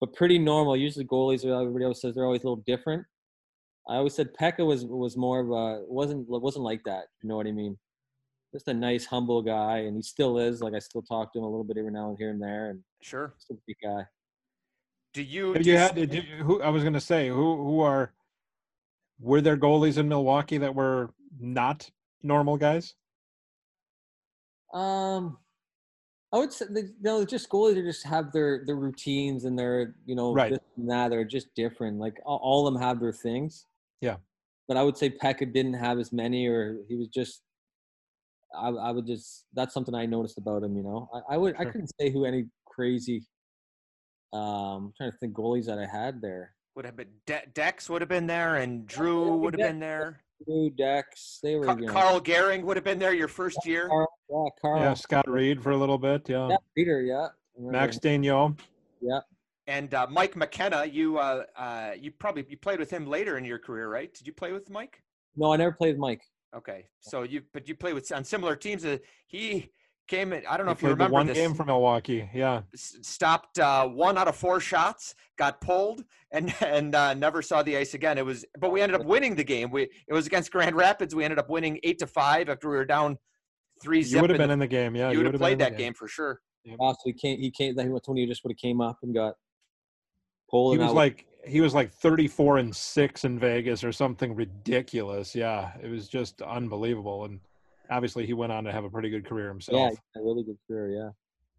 Speaker 2: but pretty normal. Usually goalies, are everybody else says they're always a little different. I always said Pekka was was more of a wasn't wasn't like that. You know what I mean? Just a nice, humble guy, and he still is. Like I still talk to him a little bit every now and here and there, and
Speaker 3: Sure.
Speaker 2: still a big guy.
Speaker 3: Do you?
Speaker 1: Have
Speaker 3: do
Speaker 1: you
Speaker 3: you
Speaker 1: had? Did you, who I was going to say who who are were there goalies in Milwaukee that were not normal guys?
Speaker 2: Um, I would say they, no, just goalies are just have their their routines and their you know
Speaker 1: Right.
Speaker 2: this and that. They're just different. Like all, all of them have their things.
Speaker 1: Yeah.
Speaker 2: But I would say Pekka didn't have as many, or he was just. I I would just that's something I noticed about him. You know, I, I would I couldn't say who any crazy. Um, I'm trying to think goalies that I had there.
Speaker 3: would have been De- Dex would have been there, and Drew
Speaker 2: yeah,
Speaker 3: would have
Speaker 2: Dex.
Speaker 3: been there.
Speaker 2: Drew Dex, they were.
Speaker 3: Ca- Karl Goehring would have been there your first year.
Speaker 2: Carl, yeah, Carl,
Speaker 1: Yeah, Scott Reed for a little bit. Yeah,
Speaker 2: yeah, Peter, yeah.
Speaker 1: Max
Speaker 2: him.
Speaker 1: Daigneault.
Speaker 3: And uh, Mike McKenna, you uh, uh, you probably you played with him later in your career, right? Did you play with Mike?
Speaker 2: No, I never played with Mike.
Speaker 3: Okay, so you but you played with on similar teams. Uh, he came. in- I don't know
Speaker 1: He
Speaker 3: if you
Speaker 1: played the
Speaker 3: remember
Speaker 1: one
Speaker 3: this.
Speaker 1: game for Milwaukee. Yeah,
Speaker 3: stopped uh, one out of four shots, got pulled, and [laughs] and uh, never saw the ice again. It was, but we ended up winning the game. We it was against Grand Rapids. We ended up winning eight to five after we were down three.
Speaker 1: you would have been
Speaker 3: the-
Speaker 1: in the game. Yeah,
Speaker 3: you would
Speaker 1: would've
Speaker 3: played that game for sure.
Speaker 2: So he came. He came. Then Tony just would have came up and got pulled.
Speaker 1: He was
Speaker 2: I
Speaker 1: like he was like 34 and six in Vegas or something ridiculous. Yeah, it was just unbelievable. And obviously, he went on to have a pretty good career himself.
Speaker 2: yeah, a really good career. Yeah,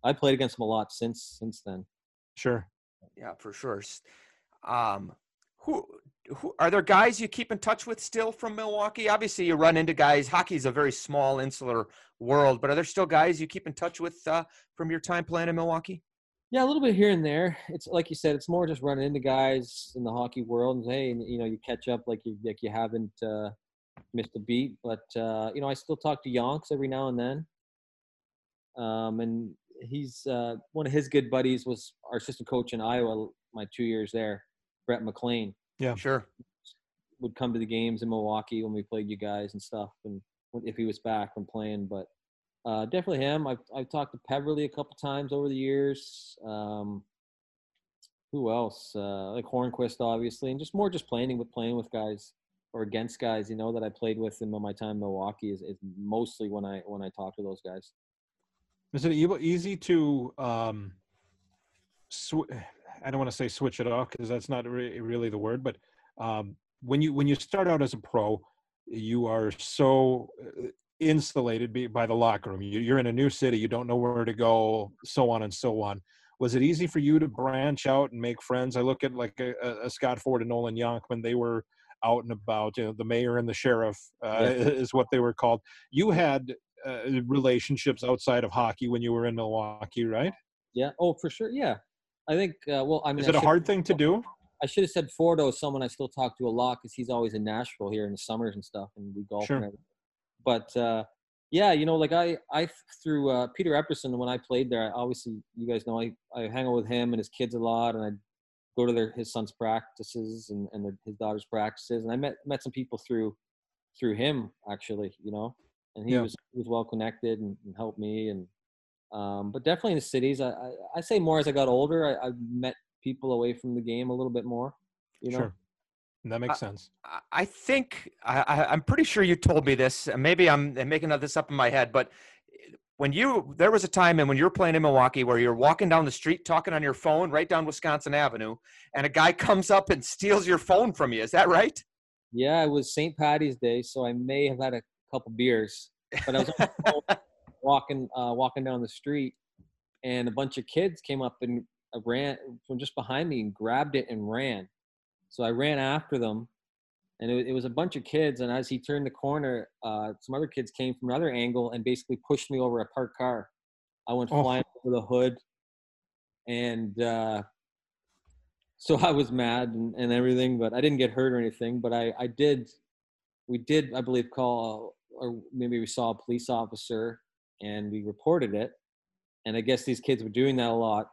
Speaker 2: I played against him a lot since since then.
Speaker 1: Sure.
Speaker 3: Yeah, for sure. Um, who who are there guys you keep in touch with still from Milwaukee? Obviously, you run into guys. Hockey's a very small, insular world, but are there still guys you keep in touch with uh, from your time playing in Milwaukee?
Speaker 2: Yeah, a little bit here and there. It's like you said, it's more just running into guys in the hockey world and hey, you know, you catch up like you like you haven't uh, missed a beat. But uh, you know, I still talk to Yonks every now and then. Um, and he's uh, one of his good buddies was our assistant coach in Iowa. My two years there, Brett McLean.
Speaker 3: Yeah, sure.
Speaker 2: would come to the games in Milwaukee when we played you guys and stuff, and if he was back from playing. But uh, definitely him. I've I've talked to Peverley a couple times over the years. Um, who else? Uh, like Hornqvist, obviously, and just more just playing with playing with guys or against guys, you know, that I played with in my time in Milwaukee is, is mostly when I when I talk to those guys.
Speaker 1: Is it easy to um, sw- I don't want to say switch it off because that's not re- really the word, but um, when you when you start out as a pro, you are so uh, insulated by the locker room. You, you're in a new city, you don't know where to go, so on and so on. Was it easy for you to branch out and make friends? I look at like a, a- a Scott Ford and Nolan Yonkman; they were out and about. You know, the mayor and the sheriff uh,
Speaker 2: Yeah. [laughs]
Speaker 1: is what they were called. You had uh, relationships outside of hockey when you were in Milwaukee, right?
Speaker 2: Yeah. Oh, for sure. Yeah. I think. Uh, well, I mean,
Speaker 1: Is it a
Speaker 2: should-
Speaker 1: hard thing to do?
Speaker 2: I should have said Fordo is someone I still talk to a lot because he's always in Nashville here in the summers and stuff, and we golf
Speaker 1: Sure.
Speaker 2: and everything. But uh, yeah, you know, like I, I through uh, Peter Epperson when I played there. I, obviously, you guys know I, I hang out with him and his kids a lot, and I go to their his son's practices and, and their, his daughter's practices, and I met met some people through through him actually, you know, and he
Speaker 1: Yeah.
Speaker 2: was he was well connected and, and helped me and. Um, but definitely in the cities, I, I, I say more as I got older. I, I met people away from the game a little bit more. You know,
Speaker 1: Sure. That makes sense.
Speaker 3: I- I think I, I, I'm pretty sure you told me this. Maybe I'm making this up in my head, but when you there was a time and when you were playing in Milwaukee where you're walking down the street talking on your phone right down Wisconsin Avenue, and a guy [laughs] comes up and steals your phone from you. Is that right?
Speaker 2: yeah, it was St. Patty's Day, so I may have had a couple beers, but I was on the phone [laughs] walking uh, walking down the street, and a bunch of kids came up and uh, ran from just behind me and grabbed it and ran. So I ran after them, and it, it was a bunch of kids. And as he turned the corner, uh, some other kids came from another angle and basically pushed me over a parked car. I went
Speaker 1: Oh.
Speaker 2: flying over the hood, and uh, so [laughs] I was mad and, and everything, but I didn't get hurt or anything. But I, I did, we did, I believe, call, or maybe we saw a police officer and we reported it. and I guess these kids were doing that a lot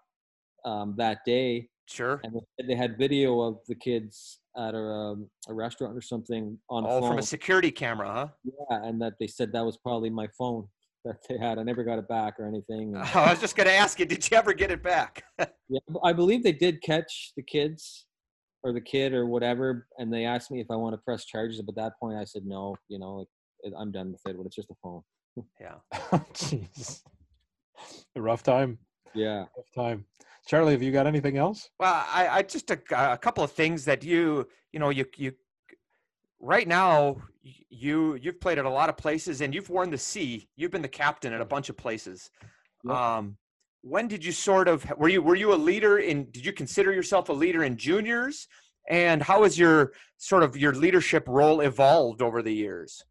Speaker 2: um, that day.
Speaker 3: Sure.
Speaker 2: And they, they had video of the kids at a, um, a restaurant or something on
Speaker 3: Oh,
Speaker 2: phone.
Speaker 3: from a security camera, huh?
Speaker 2: yeah, and that they said that was probably my phone [laughs] that they had. I never got it back or anything. and- [laughs]
Speaker 3: I was just going to ask you, did you ever get it back? [laughs]
Speaker 2: Yeah, b- I believe they did catch the kids or the kid or whatever, and they asked me if I want to press charges. But at that point, I said no. You know, like I'm done with it. But it's just a phone.
Speaker 3: yeah.
Speaker 1: Jeez. A rough time.
Speaker 2: Yeah.
Speaker 1: Rough time. Charlie, have you got anything else?
Speaker 3: Well, I, I just a, a couple of things that you, you know, you, you, right now, you, you've played at a lot of places and you've worn the C. You've been the captain at a bunch of places.
Speaker 2: Yep.
Speaker 3: Um, when did you sort of were you were you a leader in? Did you consider yourself a leader in juniors? And how has your sort of your leadership role evolved over the years?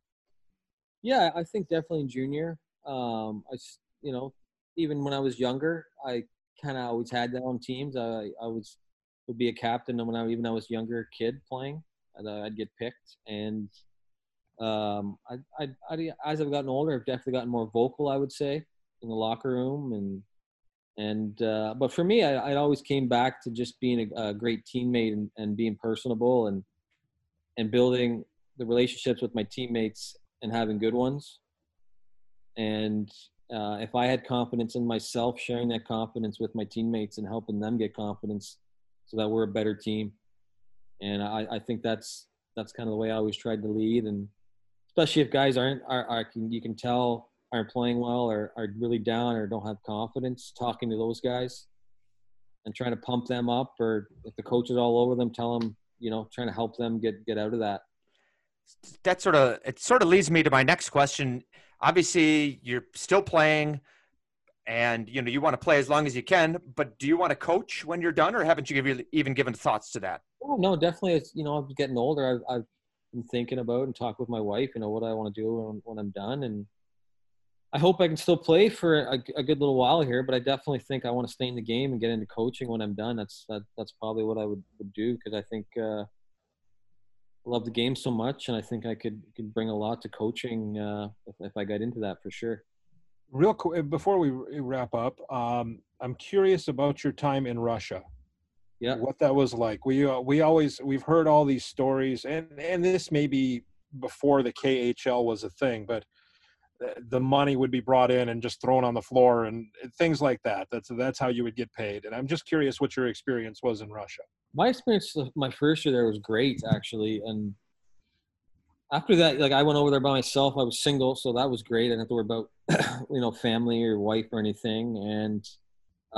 Speaker 2: Yeah, I think definitely in junior. Um, I, s- you know, even when I was younger, I kind of always had that on teams. I, I was would be a captain, and when I even I was younger kid playing, uh, I'd get picked. And um, I, I, I, as I've gotten older, I've definitely gotten more vocal. I would say in the locker room, and and uh, but for me, I, I always came back to just being a, a great teammate and, and being personable and and building the relationships with my teammates and having good ones. And uh, if I had confidence in myself, sharing that confidence with my teammates and helping them get confidence, so that we're a better team. And I, I think that's that's kind of the way I always tried to lead, and especially if guys aren't are, are can, you can tell aren't playing well or are really down or don't have confidence, talking to those guys and trying to pump them up, or if the coach is all over them, tell them you know trying to help them get get out of that.
Speaker 3: That sort of it sort of leads me to my next question. Obviously, you're still playing, and you know you want to play as long as you can. But do you want to coach when you're done, or haven't you even given thoughts to that?
Speaker 2: Oh no, definitely. It's you know I'm getting older. I've, I've been thinking about and talk with my wife. You know what I want to do when, when I'm done, and I hope I can still play for a, a good little while here. But I definitely think I want to stay in the game and get into coaching when I'm done. That's that, that's probably what I would, would do because I think uh, love the game so much, and I think I could could bring a lot to coaching uh, if, if I got into that for sure.
Speaker 1: Real quick, before we wrap up, um, I'm curious about your time in Russia.
Speaker 2: Yeah.
Speaker 1: what that was like. We uh, we always we've heard all these stories, and and this may be before the KHL was a thing, but the- the money would be brought in and just thrown on the floor and things like that. That's that's how you would get paid. And I'm just curious what your experience was in Russia.
Speaker 2: My experience my first year there was great actually and after that like i went over there by myself i was single so that was great i didn't have to worry about [coughs] you know family or wife or anything and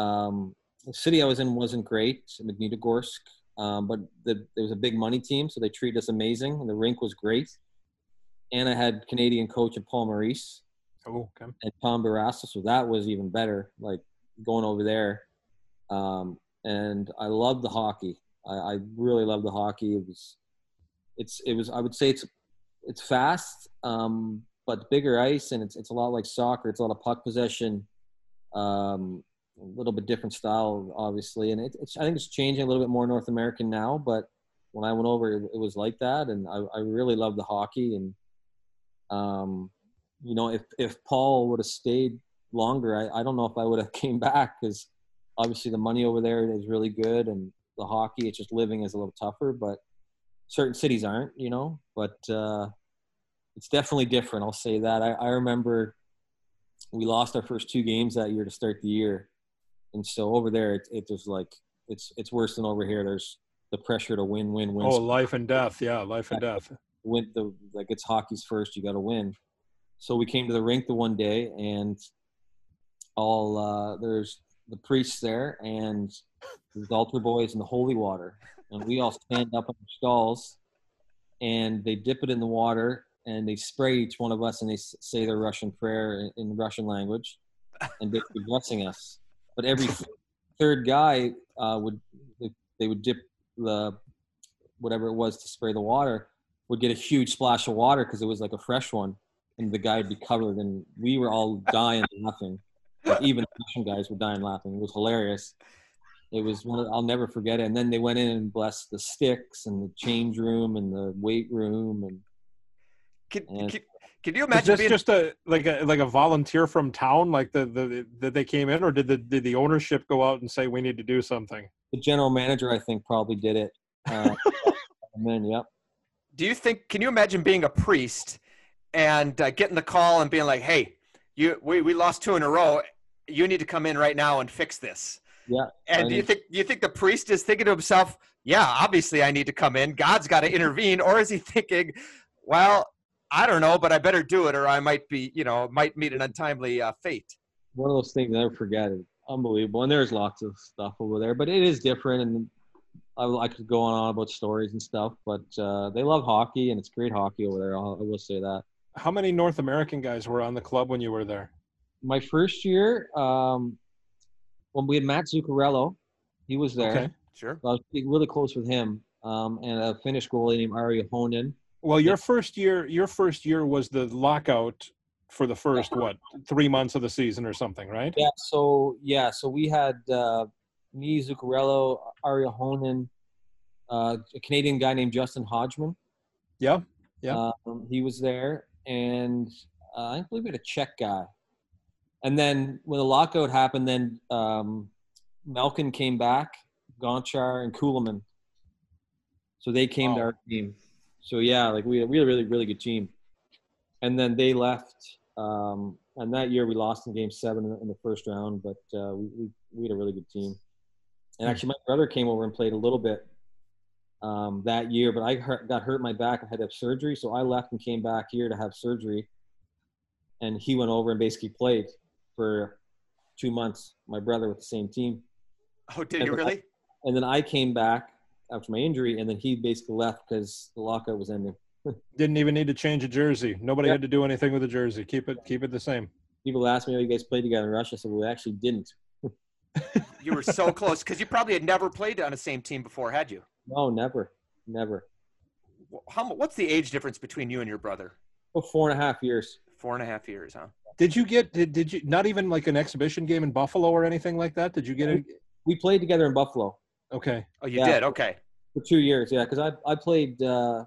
Speaker 2: um, the city i was in wasn't great magnitogorsk um, but the, there was a big money team so they treated us amazing and the rink was great and i had canadian coach and paul maurice
Speaker 1: Oh, okay.
Speaker 2: and Tom Barrasso, so that was even better. Like going over there, um, and I love the hockey. I, I really love the hockey. It was, it's, it was. I would say it's, it's fast, um, but bigger ice, and it's it's a lot like soccer. It's a lot of puck possession, um, a little bit different style, obviously, and it, it's. I think it's changing a little bit more North American now, but when I went over, it, it was like that, and I, I really love the hockey and. Um, you know, if if Paul would have stayed longer, I, I don't know if I would have [laughs] came back because obviously the money over there is really good and the hockey, it's just living is a little tougher, but certain cities aren't, you know. But uh, it's definitely different. I'll say that. I, I remember we lost our first two games that year to start the year, and so over there it, it was like it's it's worse than over here. There's the pressure to win, win, win.
Speaker 1: Oh, life and death. Yeah, life and death.
Speaker 2: win the like it's hockey's first you got to win so we came to the rink the one day and all uh there's the priests there and the altar boys and the holy water and we all stand up in our stalls and they dip it in the water and they spray each one of us and they say their russian prayer in, in russian language and basically blessing us but every third guy uh, would they would dip the whatever it was to spray the water would get a huge splash of water because it was like a fresh one, and the guy would be covered, and we were all dying laughing. Like, even Russian guys were dying laughing. It was hilarious. It was one. Of, I'll never forget it. And then they went in and blessed the sticks and the change room and the weight room, and
Speaker 3: Can,
Speaker 2: And-
Speaker 3: can, can you
Speaker 1: Is
Speaker 3: imagine
Speaker 1: this
Speaker 3: being
Speaker 1: just a like a like a volunteer from town, like the the that they came in, or did the did the ownership go out and say we need to do something?
Speaker 2: The general manager, I think, probably did it. Uh, [laughs] and then, yep.
Speaker 3: do you think can you imagine being a priest and uh, getting the call and being like hey you we, we lost two in a row you need to come in right now and fix this
Speaker 2: Yeah,
Speaker 3: and
Speaker 2: I
Speaker 3: do you think do you think the priest is thinking to himself yeah obviously i need to come in god's got to intervene or is he thinking well i don't know but i better do it or i might be you know might meet an untimely uh, fate
Speaker 2: one of those things I never forget. It. Unbelievable. And there's lots of stuff over there, but it is different. And I, I could go on on about stories and stuff, but uh, they love hockey and it's great hockey over there. I'll, I will say that.
Speaker 1: How many North American guys were on the club when you were there?
Speaker 2: My first year, um, when we had Matt Zuccarello, he was there.
Speaker 1: Okay.
Speaker 3: sure
Speaker 2: I was really close with him. Um, and a Finnish goalie named Ari Ahonen.
Speaker 1: Well, your first year, your first year was the lockout for the first what three months of the season or something, right?
Speaker 2: Yeah. So yeah. So we had uh, me, Zuccarello, Ari Ahonen, uh, a Canadian guy named Justin Hodgman.
Speaker 1: Yeah. Yeah.
Speaker 2: Um, he was there, and uh, I believe we had a Czech guy. And then when the lockout happened, then um, Malkin came back, Gonchar and Kulemin. So they came to our team. So yeah, like we we had a really really good team. And then they left. Um, and that year we lost in Game Seven in the, in the first round, but uh, we, we we had a really good team. And actually, my brother came over and played a little bit um, that year, but I hurt, got hurt in my back. I had to have surgery, so I left and came back here to have surgery. And he went over and basically played for two months. My brother with the same team,
Speaker 3: oh did you
Speaker 2: And I-
Speaker 3: really
Speaker 2: and then I came back after my injury, and then he basically left because the lockout was ending. [laughs]
Speaker 1: Didn't even need to change a jersey. Nobody
Speaker 2: Yeah.
Speaker 1: had to do anything with the jersey. Keep it keep it the same.
Speaker 2: People asked me, "Oh, you guys played together in Russia?" I said, "Well, we actually didn't." [laughs]
Speaker 3: you were so close because you probably had never played on the same team before had you
Speaker 2: No, never, never.
Speaker 3: how what's the age difference between you and your brother
Speaker 2: Oh, four and a half years.
Speaker 3: four and a half years huh
Speaker 1: Did you get did, did you not even like an exhibition game in Buffalo or anything like that? Did you get a
Speaker 2: We played together in Buffalo
Speaker 1: okay.
Speaker 3: oh you
Speaker 2: Yeah.
Speaker 3: did okay
Speaker 2: for two years. Yeah, because I I played uh,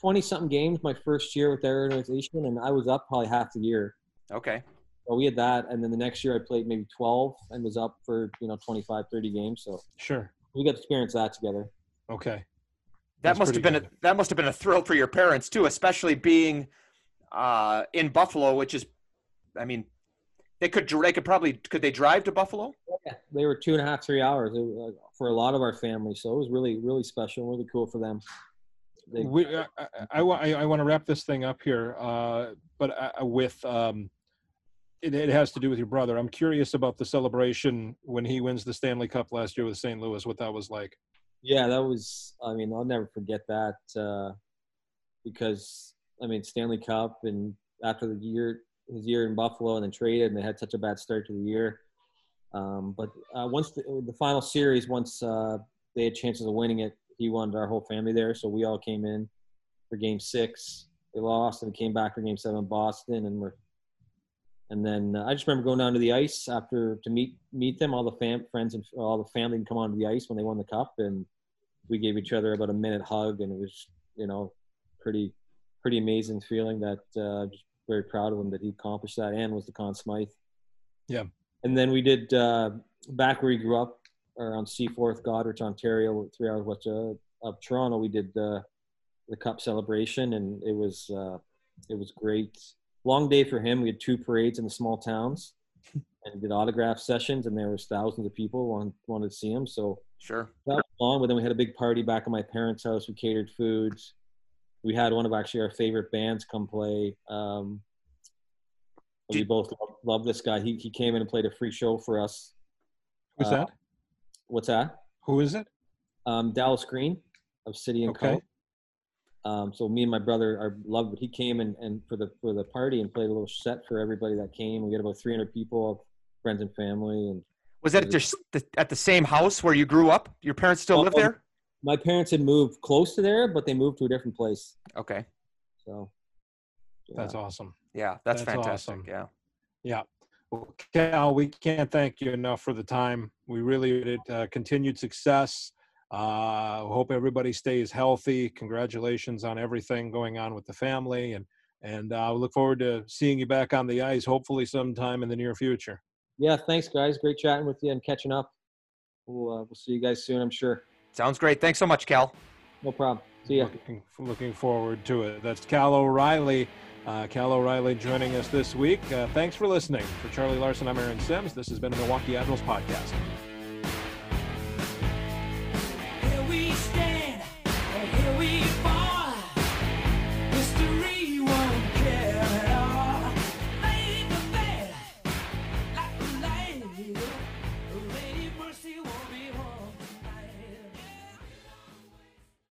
Speaker 2: twenty something games my first year with their organization, and I was up probably half the year.
Speaker 3: okay
Speaker 2: So we had that, and then the next year I played maybe twelve and was up for you know 25, 30 games. So
Speaker 1: Sure.
Speaker 2: We got to experience that together.
Speaker 1: Okay.
Speaker 3: That
Speaker 1: That's
Speaker 3: must have
Speaker 1: pretty
Speaker 3: been a, that must have been a thrill for your parents too, especially being uh, in Buffalo, which is, I mean, they could they could probably could they drive to Buffalo?
Speaker 2: Yeah, they were two and a half, three hours it was, uh, for a lot of our family. So it was really, really special, really cool for them. They,
Speaker 1: we, I, I, I, I, I want to wrap this thing up here, uh, but uh, with um, it, it has to do with your brother. I'm curious about the celebration when he wins the Stanley Cup last year with St. Louis. What that was like.
Speaker 2: Yeah, that was. I mean, I'll never forget that uh, because I mean Stanley Cup and after the year his year in Buffalo and then traded and they had such a bad start to the year. Um, but uh, once the, the final series, once uh, they had chances of winning it, he wanted our whole family there, so we all came in for Game Six. They lost and came back for Game Seven in Boston, and we're. And then uh, I just remember going down to the ice after to meet meet them. All the fam- friends and all the family can come onto the ice when they won the cup, and we gave each other about a minute hug, and it was you know pretty pretty amazing feeling that uh, just very proud of him that he accomplished that and was the Conn Smythe.
Speaker 1: Yeah.
Speaker 2: And then we did uh, back where he grew up around Seaforth, Goderich, Ontario, three hours west of, of Toronto. We did the the cup celebration, and it was uh, it was great. Long day for him. We had two parades in the small towns, [laughs] and did autograph sessions, and there was thousands of people wanted, wanted to see him. So
Speaker 3: Sure.
Speaker 2: that was long, but then we had a big party back at my parents' house. We catered foods. We had one of actually our favorite bands come play. Um, we both love, love this guy. He he came in and played a free show for us.
Speaker 1: Who's
Speaker 2: Uh,
Speaker 1: that?
Speaker 2: What's that?
Speaker 1: Who is it?
Speaker 2: Um, Dallas Green of City and
Speaker 1: Okay.
Speaker 2: Co. Um, so me and my brother are loved it. He came and, and for the for the party and played a little set for everybody that came. We had about 300 people, friends and family, and
Speaker 3: Was that at, just the, at the same house where you grew up? Your parents still live
Speaker 2: Oh,
Speaker 3: there?
Speaker 2: my parents had moved close to there, but they moved to a different place.
Speaker 3: Okay.
Speaker 2: So yeah.
Speaker 1: That's awesome.
Speaker 3: Yeah, that's,
Speaker 1: That's
Speaker 3: fantastic.
Speaker 1: awesome.
Speaker 3: Yeah.
Speaker 1: Yeah. Well, Cal, we can't thank you enough for the time. We really did uh, continued success. Uh, hope everybody stays healthy. Congratulations on everything going on with the family, and and uh, look forward to seeing you back on the ice, hopefully sometime in the near future.
Speaker 2: Yeah, thanks, guys. Great chatting with you and catching up. We'll uh, we'll see you guys soon, I'm sure.
Speaker 3: Sounds great. Thanks so much, Cal.
Speaker 2: No problem. See ya.
Speaker 1: Looking, looking forward to it. That's Cal O'Reilly. Uh, Cal O'Reilly joining us this week. Uh, thanks for listening. For Charlie Larson, I'm Aaron Sims. This has been a Milwaukee Admirals podcast.